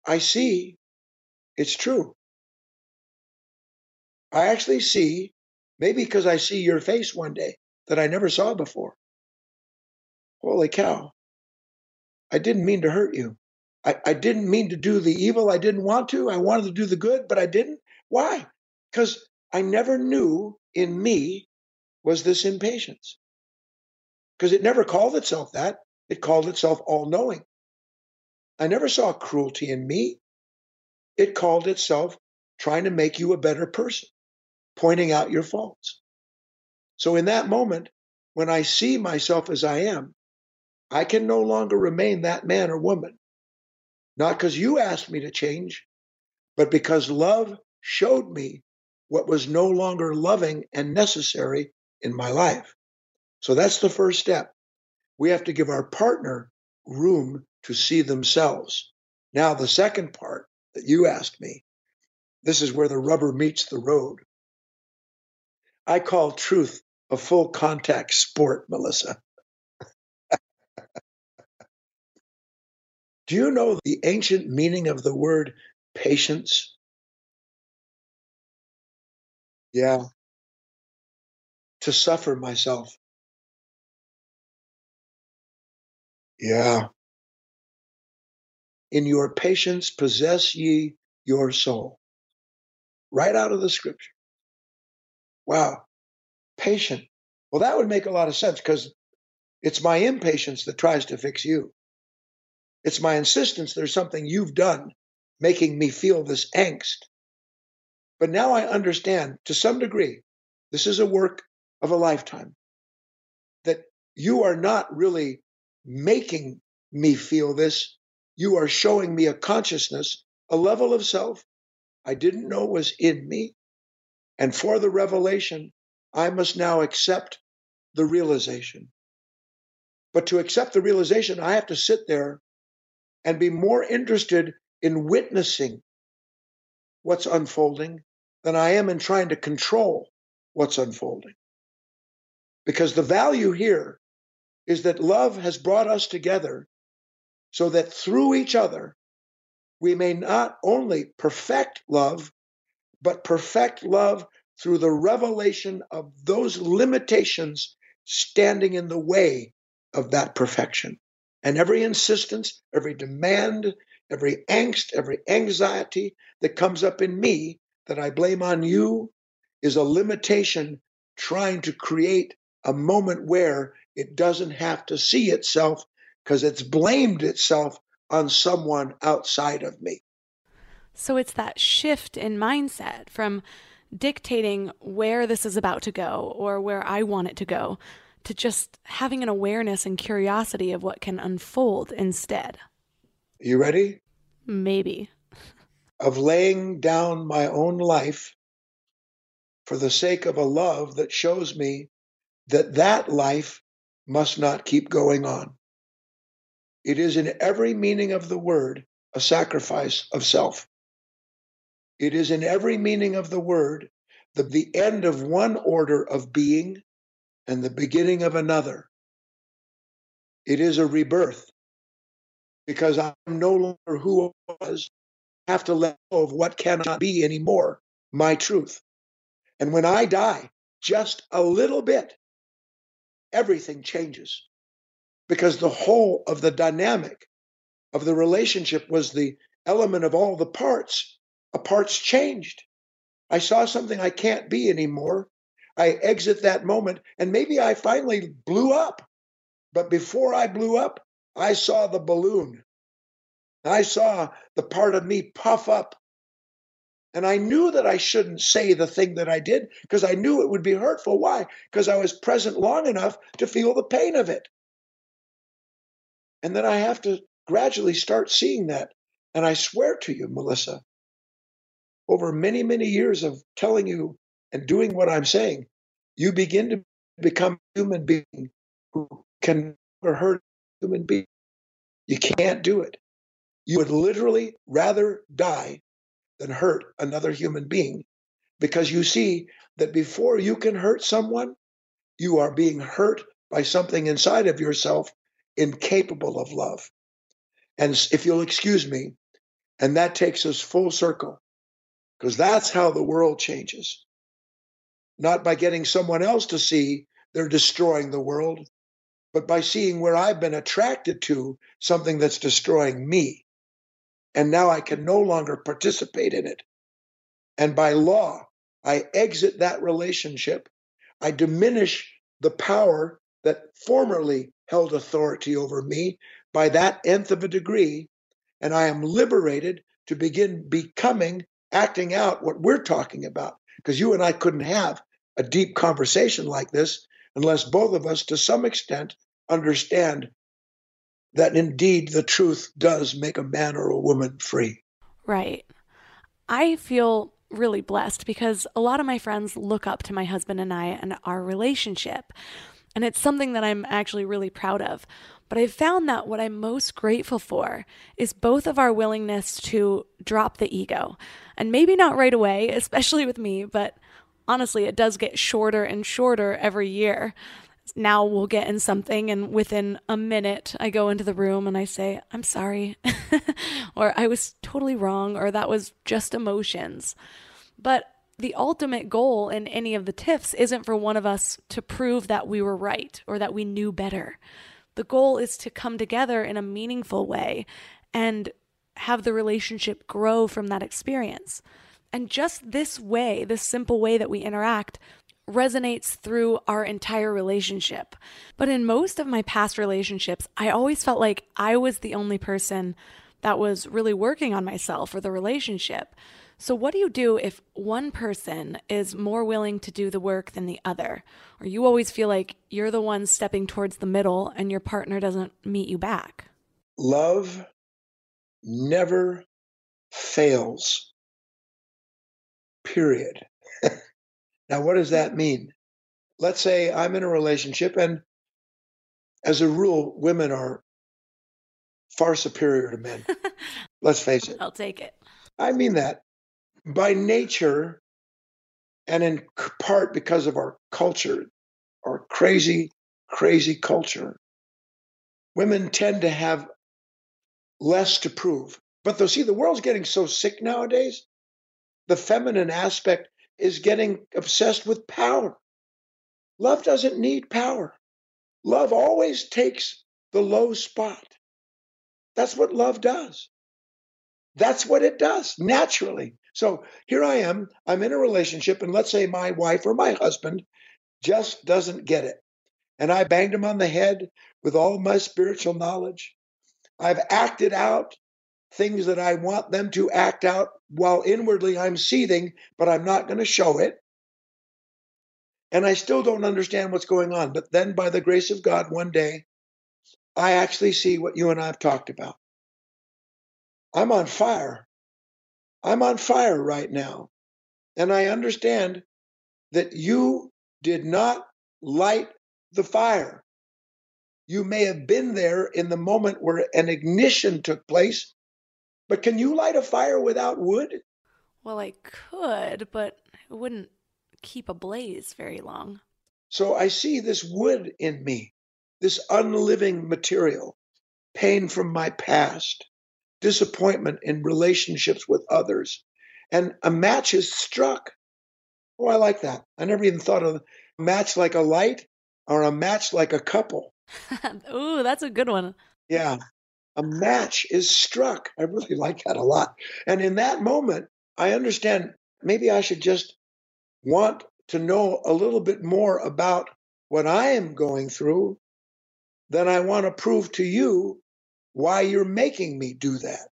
I see it's true. I actually see, maybe because I see your face one day that I never saw before. Holy cow. I didn't mean to hurt you. I, I didn't mean to do the evil. I didn't want to. I wanted to do the good, but I didn't. Why? Because I never knew in me was this impatience. Because it never called itself that. It called itself all knowing. I never saw cruelty in me. It called itself trying to make you a better person, pointing out your faults. So in that moment, when I see myself as I am, I can no longer remain that man or woman. Not because you asked me to change, but because love showed me what was no longer loving and necessary in my life. So that's the first step. We have to give our partner room to see themselves. Now, the second part that you asked me, this is where the rubber meets the road. I call truth a full contact sport, Melissa. (laughs) Do you know the ancient meaning of the word patience? Yeah. To suffer myself. Yeah. In your patience possess ye your soul. Right out of the scripture. Wow. Patient. Well, that would make a lot of sense because it's my impatience that tries to fix you. It's my insistence there's something you've done making me feel this angst. But now I understand to some degree, this is a work of a lifetime, that you are not really making me feel this you are showing me a consciousness, a level of self I didn't know was in me. And for the revelation, I must now accept the realization. But to accept the realization, I have to sit there and be more interested in witnessing what's unfolding than I am in trying to control what's unfolding. Because the value here is that love has brought us together so that through each other, we may not only perfect love, but perfect love through the revelation of those limitations standing in the way of that perfection. And every insistence, every demand, every angst, every anxiety that comes up in me that I blame on you is a limitation trying to create a moment where it doesn't have to see itself because it's blamed itself on someone outside of me. So it's that shift in mindset from dictating where this is about to go or where I want it to go to just having an awareness and curiosity of what can unfold instead. You ready? Maybe. of laying down my own life for the sake of a love that shows me that that life must not keep going on. It is in every meaning of the word a sacrifice of self. It is in every meaning of the word the, the end of one order of being and the beginning of another. It is a rebirth because I'm no longer who I was. I have to let go of what cannot be anymore, my truth. And when I die, just a little bit, everything changes because the whole of the dynamic of the relationship was the element of all the parts. A part's changed. I saw something I can't be anymore. I exit that moment, and maybe I finally blew up. But before I blew up, I saw the balloon. I saw the part of me puff up. And I knew that I shouldn't say the thing that I did because I knew it would be hurtful. Why? Because I was present long enough to feel the pain of it. And then I have to gradually start seeing that. And I swear to you, Melissa, over many, many years of telling you and doing what I'm saying, you begin to become a human being who can hurt a human being. You can't do it. You would literally rather die than hurt another human being because you see that before you can hurt someone, you are being hurt by something inside of yourself incapable of love. And if you'll excuse me, and that takes us full circle because that's how the world changes. Not by getting someone else to see they're destroying the world, but by seeing where I've been attracted to something that's destroying me. And now I can no longer participate in it. And by law, I exit that relationship. I diminish the power that formerly held authority over me by that nth of a degree. And I am liberated to begin becoming acting out what we're talking about. Because you and I couldn't have a deep conversation like this unless both of us, to some extent, understand that indeed the truth does make a man or a woman free. Right. I feel really blessed because a lot of my friends look up to my husband and I and our relationship. And it's something that I'm actually really proud of. But I've found that what I'm most grateful for is both of our willingness to drop the ego. And maybe not right away, (laughs) especially with me, but honestly, it does get shorter and shorter every year. Now we'll get in something, and within a minute, I go into the room and I say, I'm sorry, (laughs) or I was totally wrong, or that was just emotions. But the ultimate goal in any of the tiffs isn't for one of us to prove that we were right or that we knew better. The goal is to come together in a meaningful way and have the relationship grow from that experience. And just this way, this simple way that we interact, resonates through our entire relationship. But in most of my past relationships, I always felt like I was the only person that was really working on myself or the relationship. So, what do you do if one person is more willing to do the work than the other? Or you always feel like you're the one stepping towards the middle and your partner doesn't meet you back? Love never fails, period. (laughs) now, what does that mean? Let's say I'm in a relationship, and as a rule, women are far superior to men. (laughs) Let's face it. I'll take it. I mean that by nature, and in part because of our culture, our crazy, crazy culture, women tend to have less to prove. But though, see, the world's getting so sick nowadays. The feminine aspect is getting obsessed with power. Love doesn't need power. Love always takes the low spot. That's what love does. That's what it does naturally. So here I am, I'm in a relationship, and let's say my wife or my husband just doesn't get it. And I banged him on the head with all my spiritual knowledge. I've acted out things that I want them to act out while inwardly I'm seething, but I'm not going to show it. And I still don't understand what's going on. But then, by the grace of God, one day, I actually see what you and I have talked about. I'm on fire. I'm on fire right now. And I understand that you did not light the fire. You may have been there in the moment where an ignition took place, but can you light a fire without wood? Well, I could, but it wouldn't keep a blaze very long. So I see this wood in me, this unliving material, pain from my past, disappointment in relationships with others, and a match is struck. Oh, I like that. I never even thought of a match like a light or a match like a couple. (laughs) Ooh, that's a good one. Yeah. A match is struck. I really (laughs) like that a lot. And in that moment, I understand maybe I should just want to know a little bit more about what I am going through, then I want to prove to you why you're making me do that.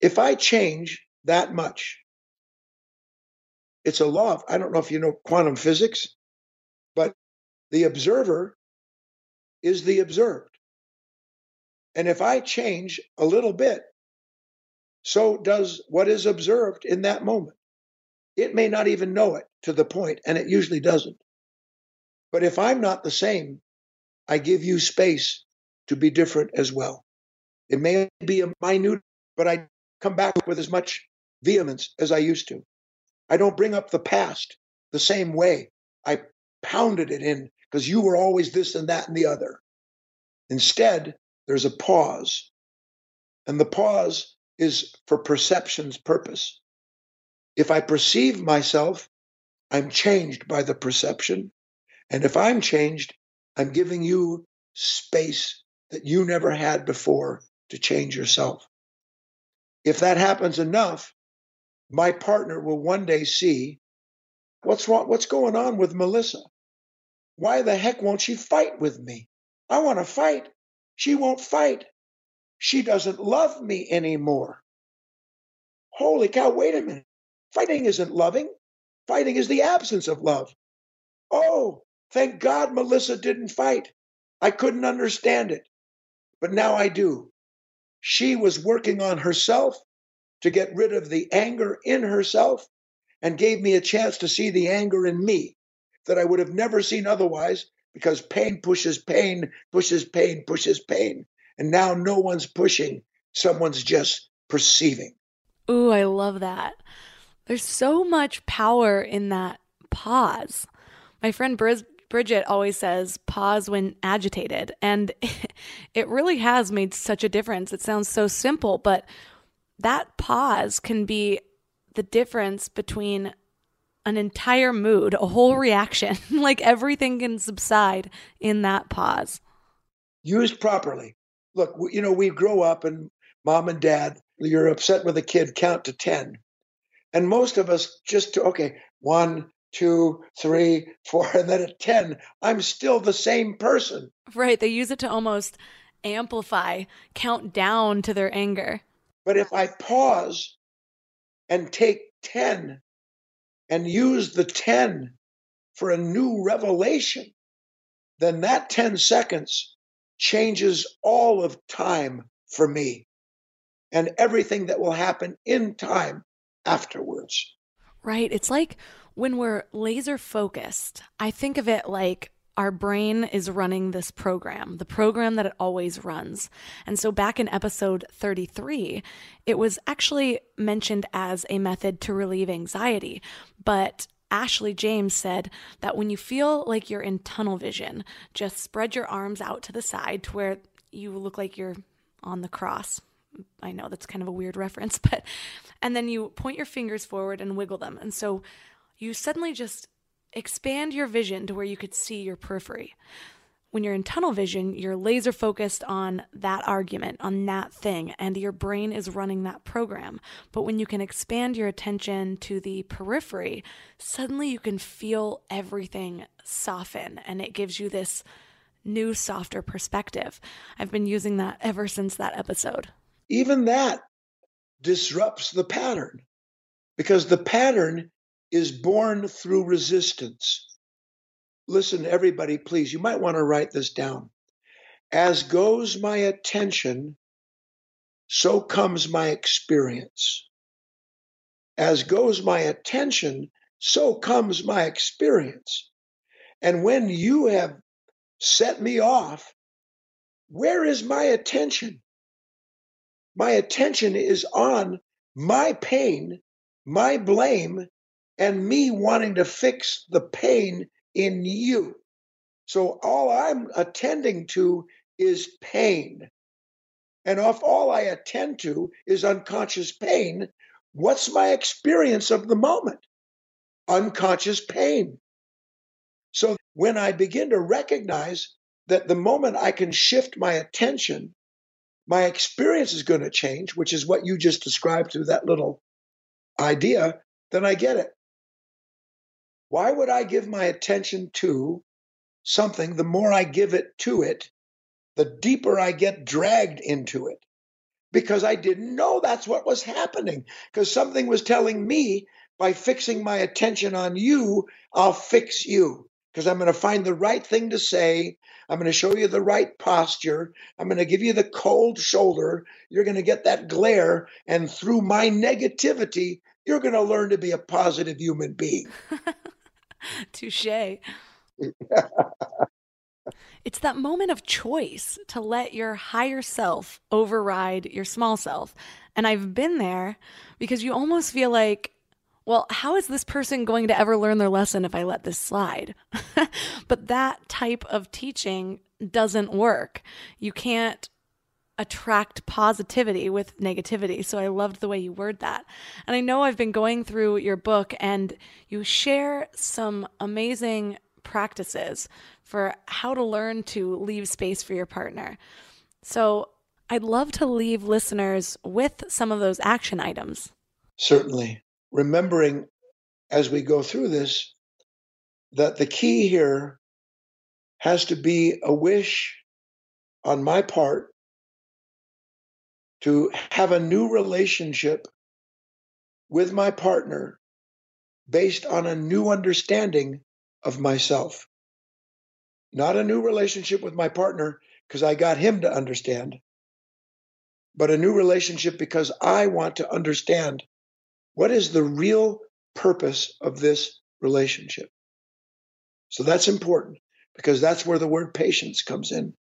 If I change that much, it's a law. Of, I don't know if you know quantum physics, but the observer is the observed. And if I change a little bit, so does what is observed in that moment. It may not even know it to the point, and it usually doesn't. But if I'm not the same, I give you space to be different as well. It may be a minute, but I come back with as much vehemence as I used to. I don't bring up the past the same way. I pounded it in because you were always this and that and the other. Instead, there's a pause. And the pause is for perception's purpose. If I perceive myself, I'm changed by the perception. And if I'm changed, I'm giving you space that you never had before to change yourself. If that happens enough, my partner will one day see what's wrong, what's going on with Melissa. Why the heck won't she fight with me? I want to fight. She won't fight. She doesn't love me anymore. Holy cow, wait a minute. Fighting isn't loving. Fighting is the absence of love. Oh, thank God Melissa didn't fight. I couldn't understand it. But now I do. She was working on herself to get rid of the anger in herself and gave me a chance to see the anger in me that I would have never seen otherwise because pain pushes pain, pushes pain, pushes pain. And now no one's pushing, someone's just perceiving. Ooh, I love that. There's so much power in that pause. My friend Bridget always says pause when agitated, and (laughs) it really has made such a difference. It sounds so simple, but that pause can be the difference between an entire mood, a whole reaction. (laughs) like everything can subside in that pause. Used properly. Look, you know, we grow up and mom and dad, you're upset with a kid, count to 10. And most of us just, to, okay, one, two, three, four, and then at 10, I'm still the same person. Right. They use it to almost amplify, count down to their anger. But if I pause and take 10 and use the 10 for a new revelation, then that 10 seconds changes all of time for me and everything that will happen in time afterwards. Right. It's like when we're laser focused, I think of it like our brain is running this program, the program that it always runs. And so back in episode 33, it was actually mentioned as a method to relieve anxiety. But Ashley James said that when you feel like you're in tunnel vision, just spread your arms out to the side to where you look like you're on the cross I know that's kind of a weird reference, (laughs) but and then you point your fingers forward and wiggle them. And so you suddenly just expand your vision to where you could see your periphery. When you're in tunnel vision, you're laser focused on that argument, on that thing, and your brain is running that program. But when you can expand your attention to the periphery, suddenly you can feel everything soften and it gives you this new, softer perspective. I've been using that ever since that episode. Even that disrupts the pattern because the pattern is born through resistance. Listen, everybody, please, you might want to write this down. As goes my attention, so comes my experience. As goes my attention, so comes my experience. And when you have set me off, where is my attention? My attention is on my pain, my blame, and me wanting to fix the pain in you. So all I'm attending to is pain. And if all I attend to is unconscious pain, what's my experience of the moment? Unconscious pain. So when I begin to recognize that the moment I can shift my attention, my experience is going to change, which is what you just described through that little idea, then I get it. Why would I give my attention to something? The more I give it to it, the deeper I get dragged into it because I didn't know that's what was happening. Because something was telling me by fixing my attention on you, I'll fix you. Because I'm going to find the right thing to say. I'm going to show you the right posture. I'm going to give you the cold shoulder. You're going to get that glare. And through my negativity, you're going to learn to be a positive human being. (laughs) (laughs) Touche. it's that moment of choice to let your higher self override your small self. And I've been there because you almost feel like, well, how is this person going to ever learn their lesson if I let this slide? (laughs) but that type of teaching doesn't work. You can't attract positivity with negativity. So I loved the way you word that. And I know I've been going through your book and you share some amazing practices for how to learn to leave space for your partner. So I'd love to leave listeners with some of those action items. Certainly. Remembering as we go through this that the key here has to be a wish on my part to have a new relationship with my partner based on a new understanding of myself. Not a new relationship with my partner because I got him to understand, but a new relationship because I want to understand what is the real purpose of this relationship. So that's important because that's where the word patience comes in.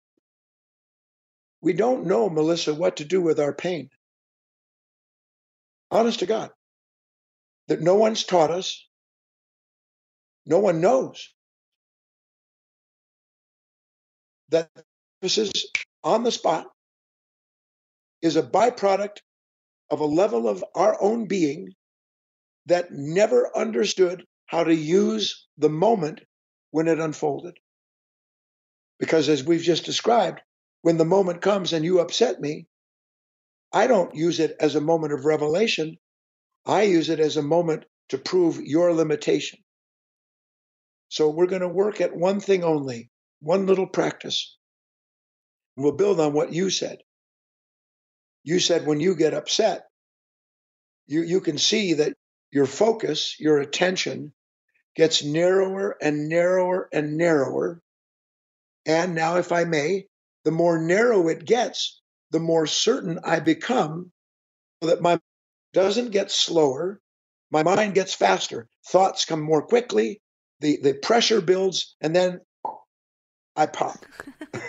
We don't know, Melissa, what to do with our pain. Honest to God. That no one's taught us. No one knows. That this is on the spot is a byproduct of a level of our own being that never understood how to use the moment when it unfolded. Because as we've just described, when the moment comes and you upset me, I don't use it as a moment of revelation. I use it as a moment to prove your limitation. So we're going to work at one thing only, one little practice. And we'll build on what you said. You said when you get upset, you, you can see that your focus, your attention gets narrower and narrower and narrower. And now, if I may, the more narrow it gets, the more certain I become that my doesn't get slower, my mind gets faster. Thoughts come more quickly, the, the pressure builds, and then I pop. (laughs)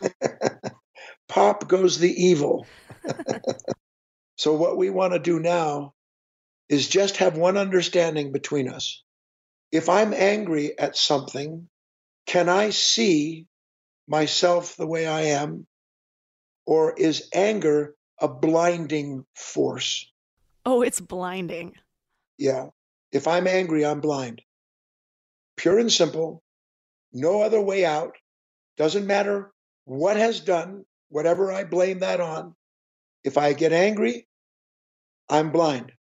(laughs) pop goes the evil. (laughs) so, what we want to do now is just have one understanding between us. If I'm angry at something, can I see myself the way I am? Or is anger a blinding force. Oh, it's blinding. Yeah. If I'm angry, I'm blind. Pure and simple, no other way out. Doesn't matter what has done, whatever I blame that on. If I get angry, I'm blind.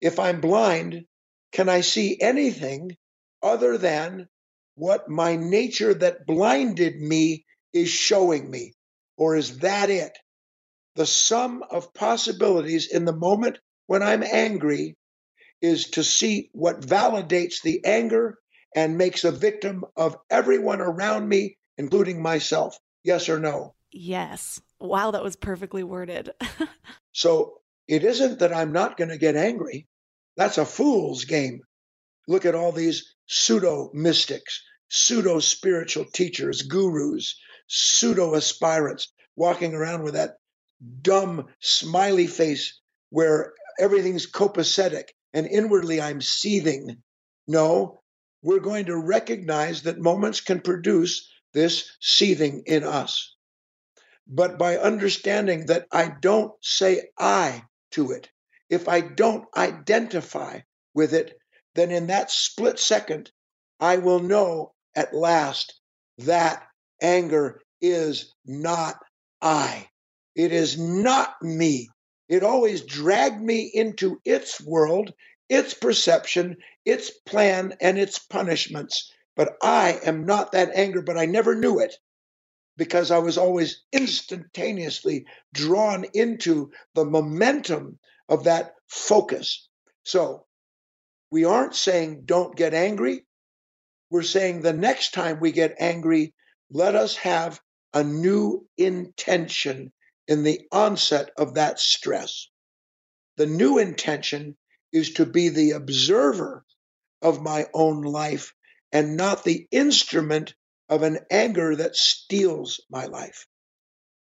If I'm blind, can I see anything other than what my nature that blinded me is showing me? Or is that it? The sum of possibilities in the moment when I'm angry is to see what validates the anger and makes a victim of everyone around me, including myself. Yes or no? Yes. Wow, that was perfectly worded. (laughs) so it isn't that I'm not going to get angry. That's a fool's game. Look at all these pseudo mystics, pseudo spiritual teachers, gurus, pseudo aspirants walking around with that dumb smiley face where everything's copacetic and inwardly I'm seething. No, we're going to recognize that moments can produce this seething in us. But by understanding that I don't say I to it, if I don't identify with it, then in that split second, I will know at last that anger is not I. It is not me. It always dragged me into its world, its perception, its plan, and its punishments. But I am not that anger, but I never knew it because I was always instantaneously drawn into the momentum of that focus. So we aren't saying don't get angry. We're saying the next time we get angry, let us have a new intention in the onset of that stress. The new intention is to be the observer of my own life and not the instrument of an anger that steals my life.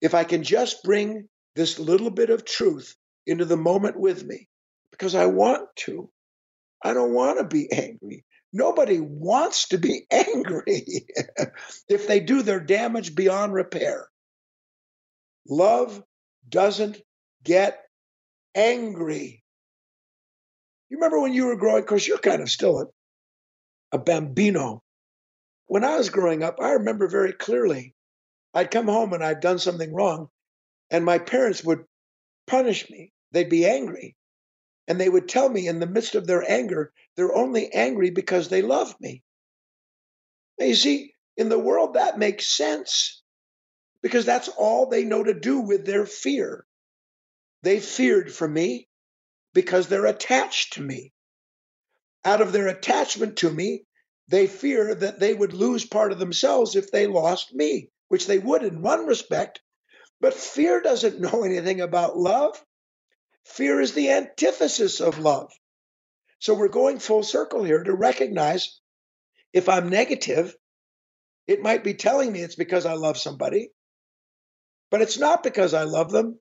If I can just bring this little bit of truth into the moment with me, because I want to, I don't want to be (laughs) angry. Nobody wants to be (laughs) angry. (laughs) if they do, their damage beyond repair. Love doesn't get angry. You remember when you were growing? Of course, you're kind of still a, a bambino. When I was growing up, I remember very clearly I'd come home and I'd done something wrong, and my parents would punish me. They'd be angry. And they would tell me in the midst of their anger, they're only angry because they love me. Now, you see, in the world, that makes sense because that's all they know to do with their fear. They feared for me because they're attached to me. Out of their attachment to me, they fear that they would lose part of themselves if they lost me, which they would in one respect. But fear doesn't (laughs) know anything about love. Fear is the antithesis of love. So we're going full circle here to recognize if I'm negative, it might be telling me it's because I love somebody. But it's not because I love them.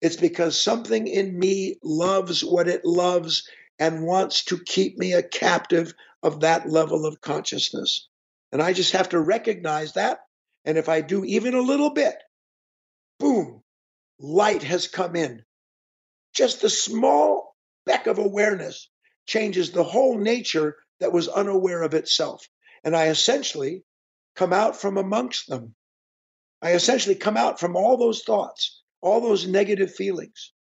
It's because something in me loves what it loves and wants to keep me a captive of that level of consciousness. And I just have to recognize that. And if I do even a little bit, boom, light has come in. Just the small speck of awareness changes the whole nature that was unaware of itself. And I essentially come out from amongst them. I essentially come out from all those thoughts, all those negative feelings.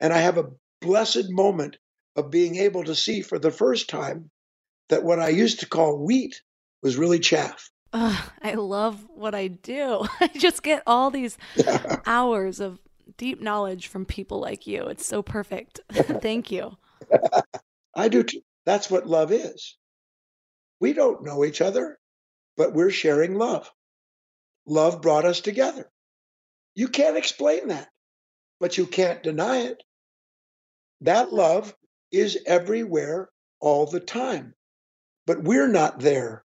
And I have a blessed moment of being able to see for the first time that what I used to call wheat was really chaff. I love what I do. (laughs) I just get all these (laughs) hours of deep knowledge from people like you. It's so perfect. (laughs) Thank you. I do too. That's what love is. We don't know each other, but we're sharing love. Love brought us together. You can't explain that, but you can't deny it. That love is everywhere all the time, but we're not there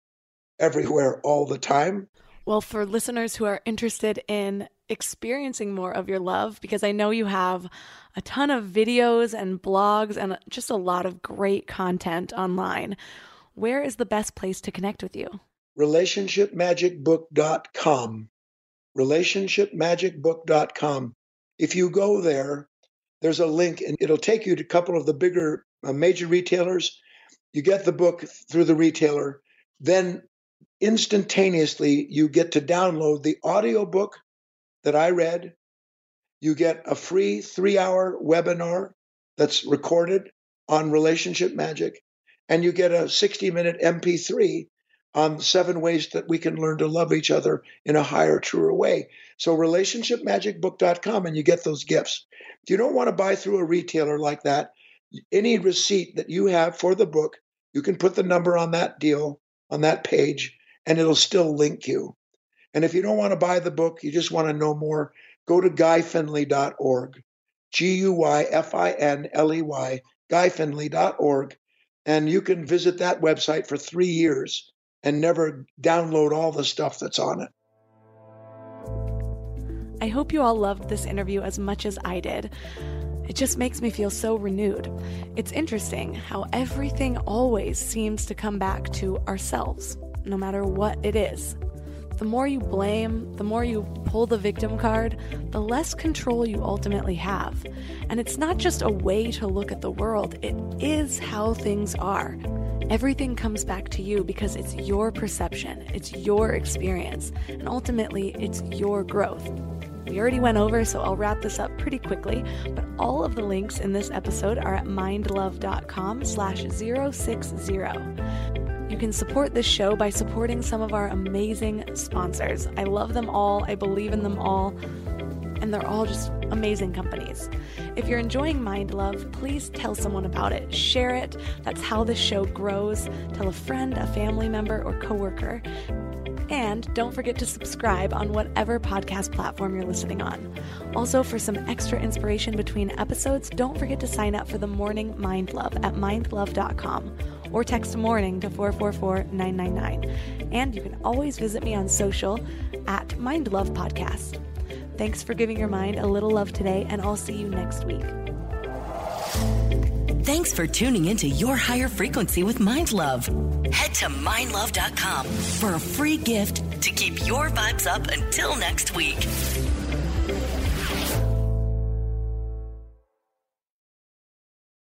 everywhere all the time. Well, for listeners who are interested in experiencing more of your love, because I know you have a ton of videos and blogs and just a lot of great content online, where is the best place to connect with you? relationshipmagicbook.com. Relationshipmagicbook.com. If you go there, there's a link and it'll take you to a couple of the bigger uh, major retailers. You get the book through the retailer, then instantaneously you get to download the audio book that I read. You get a free three hour webinar that's recorded on relationship magic, and you get a 60 minute MP3 on seven ways that we can learn to love each other in a higher, truer way. So, relationshipmagicbook.com, and you get those gifts. If you don't want to buy through a retailer like that, any receipt that you have for the book, you can put the number on that deal, on that page, and it'll still link you. And if you don't want to buy the book, you just want to know more, go to guyfinley.org, G U Y F I N L E Y, guyfinley.org, and you can visit that website for three years and never download all the stuff that's on it. I hope you all loved this interview as much as I did. It just makes me feel so renewed. It's interesting how everything always seems to come back to ourselves, no matter what it is. The more you blame, the more you pull the victim card, the less control you ultimately have. And it's not just a way to look at the world, it is how things are. Everything comes back to you because it's your perception, it's your experience, and ultimately, it's your growth. We already went over, so I'll wrap this up pretty quickly, but all of the links in this episode are at mindlove.com slash 060. You can support this show by supporting some of our amazing sponsors. I love them all, I believe in them all, and they're all just amazing companies. If you're enjoying Mind Love, please tell someone about it. Share it. That's how this show grows. Tell a friend, a family member, or coworker. And don't forget to subscribe on whatever podcast platform you're listening on. Also, for some extra inspiration between episodes, don't forget to sign up for the Morning Mind Love at mindlove.com or text morning to 444 999. And you can always visit me on social at Mind Love Podcast. Thanks for giving your mind a little love today, and I'll see you next week. Thanks for tuning into Your Higher Frequency with Mind Love. Head to mindlove.com for a free gift to keep your vibes up until next week.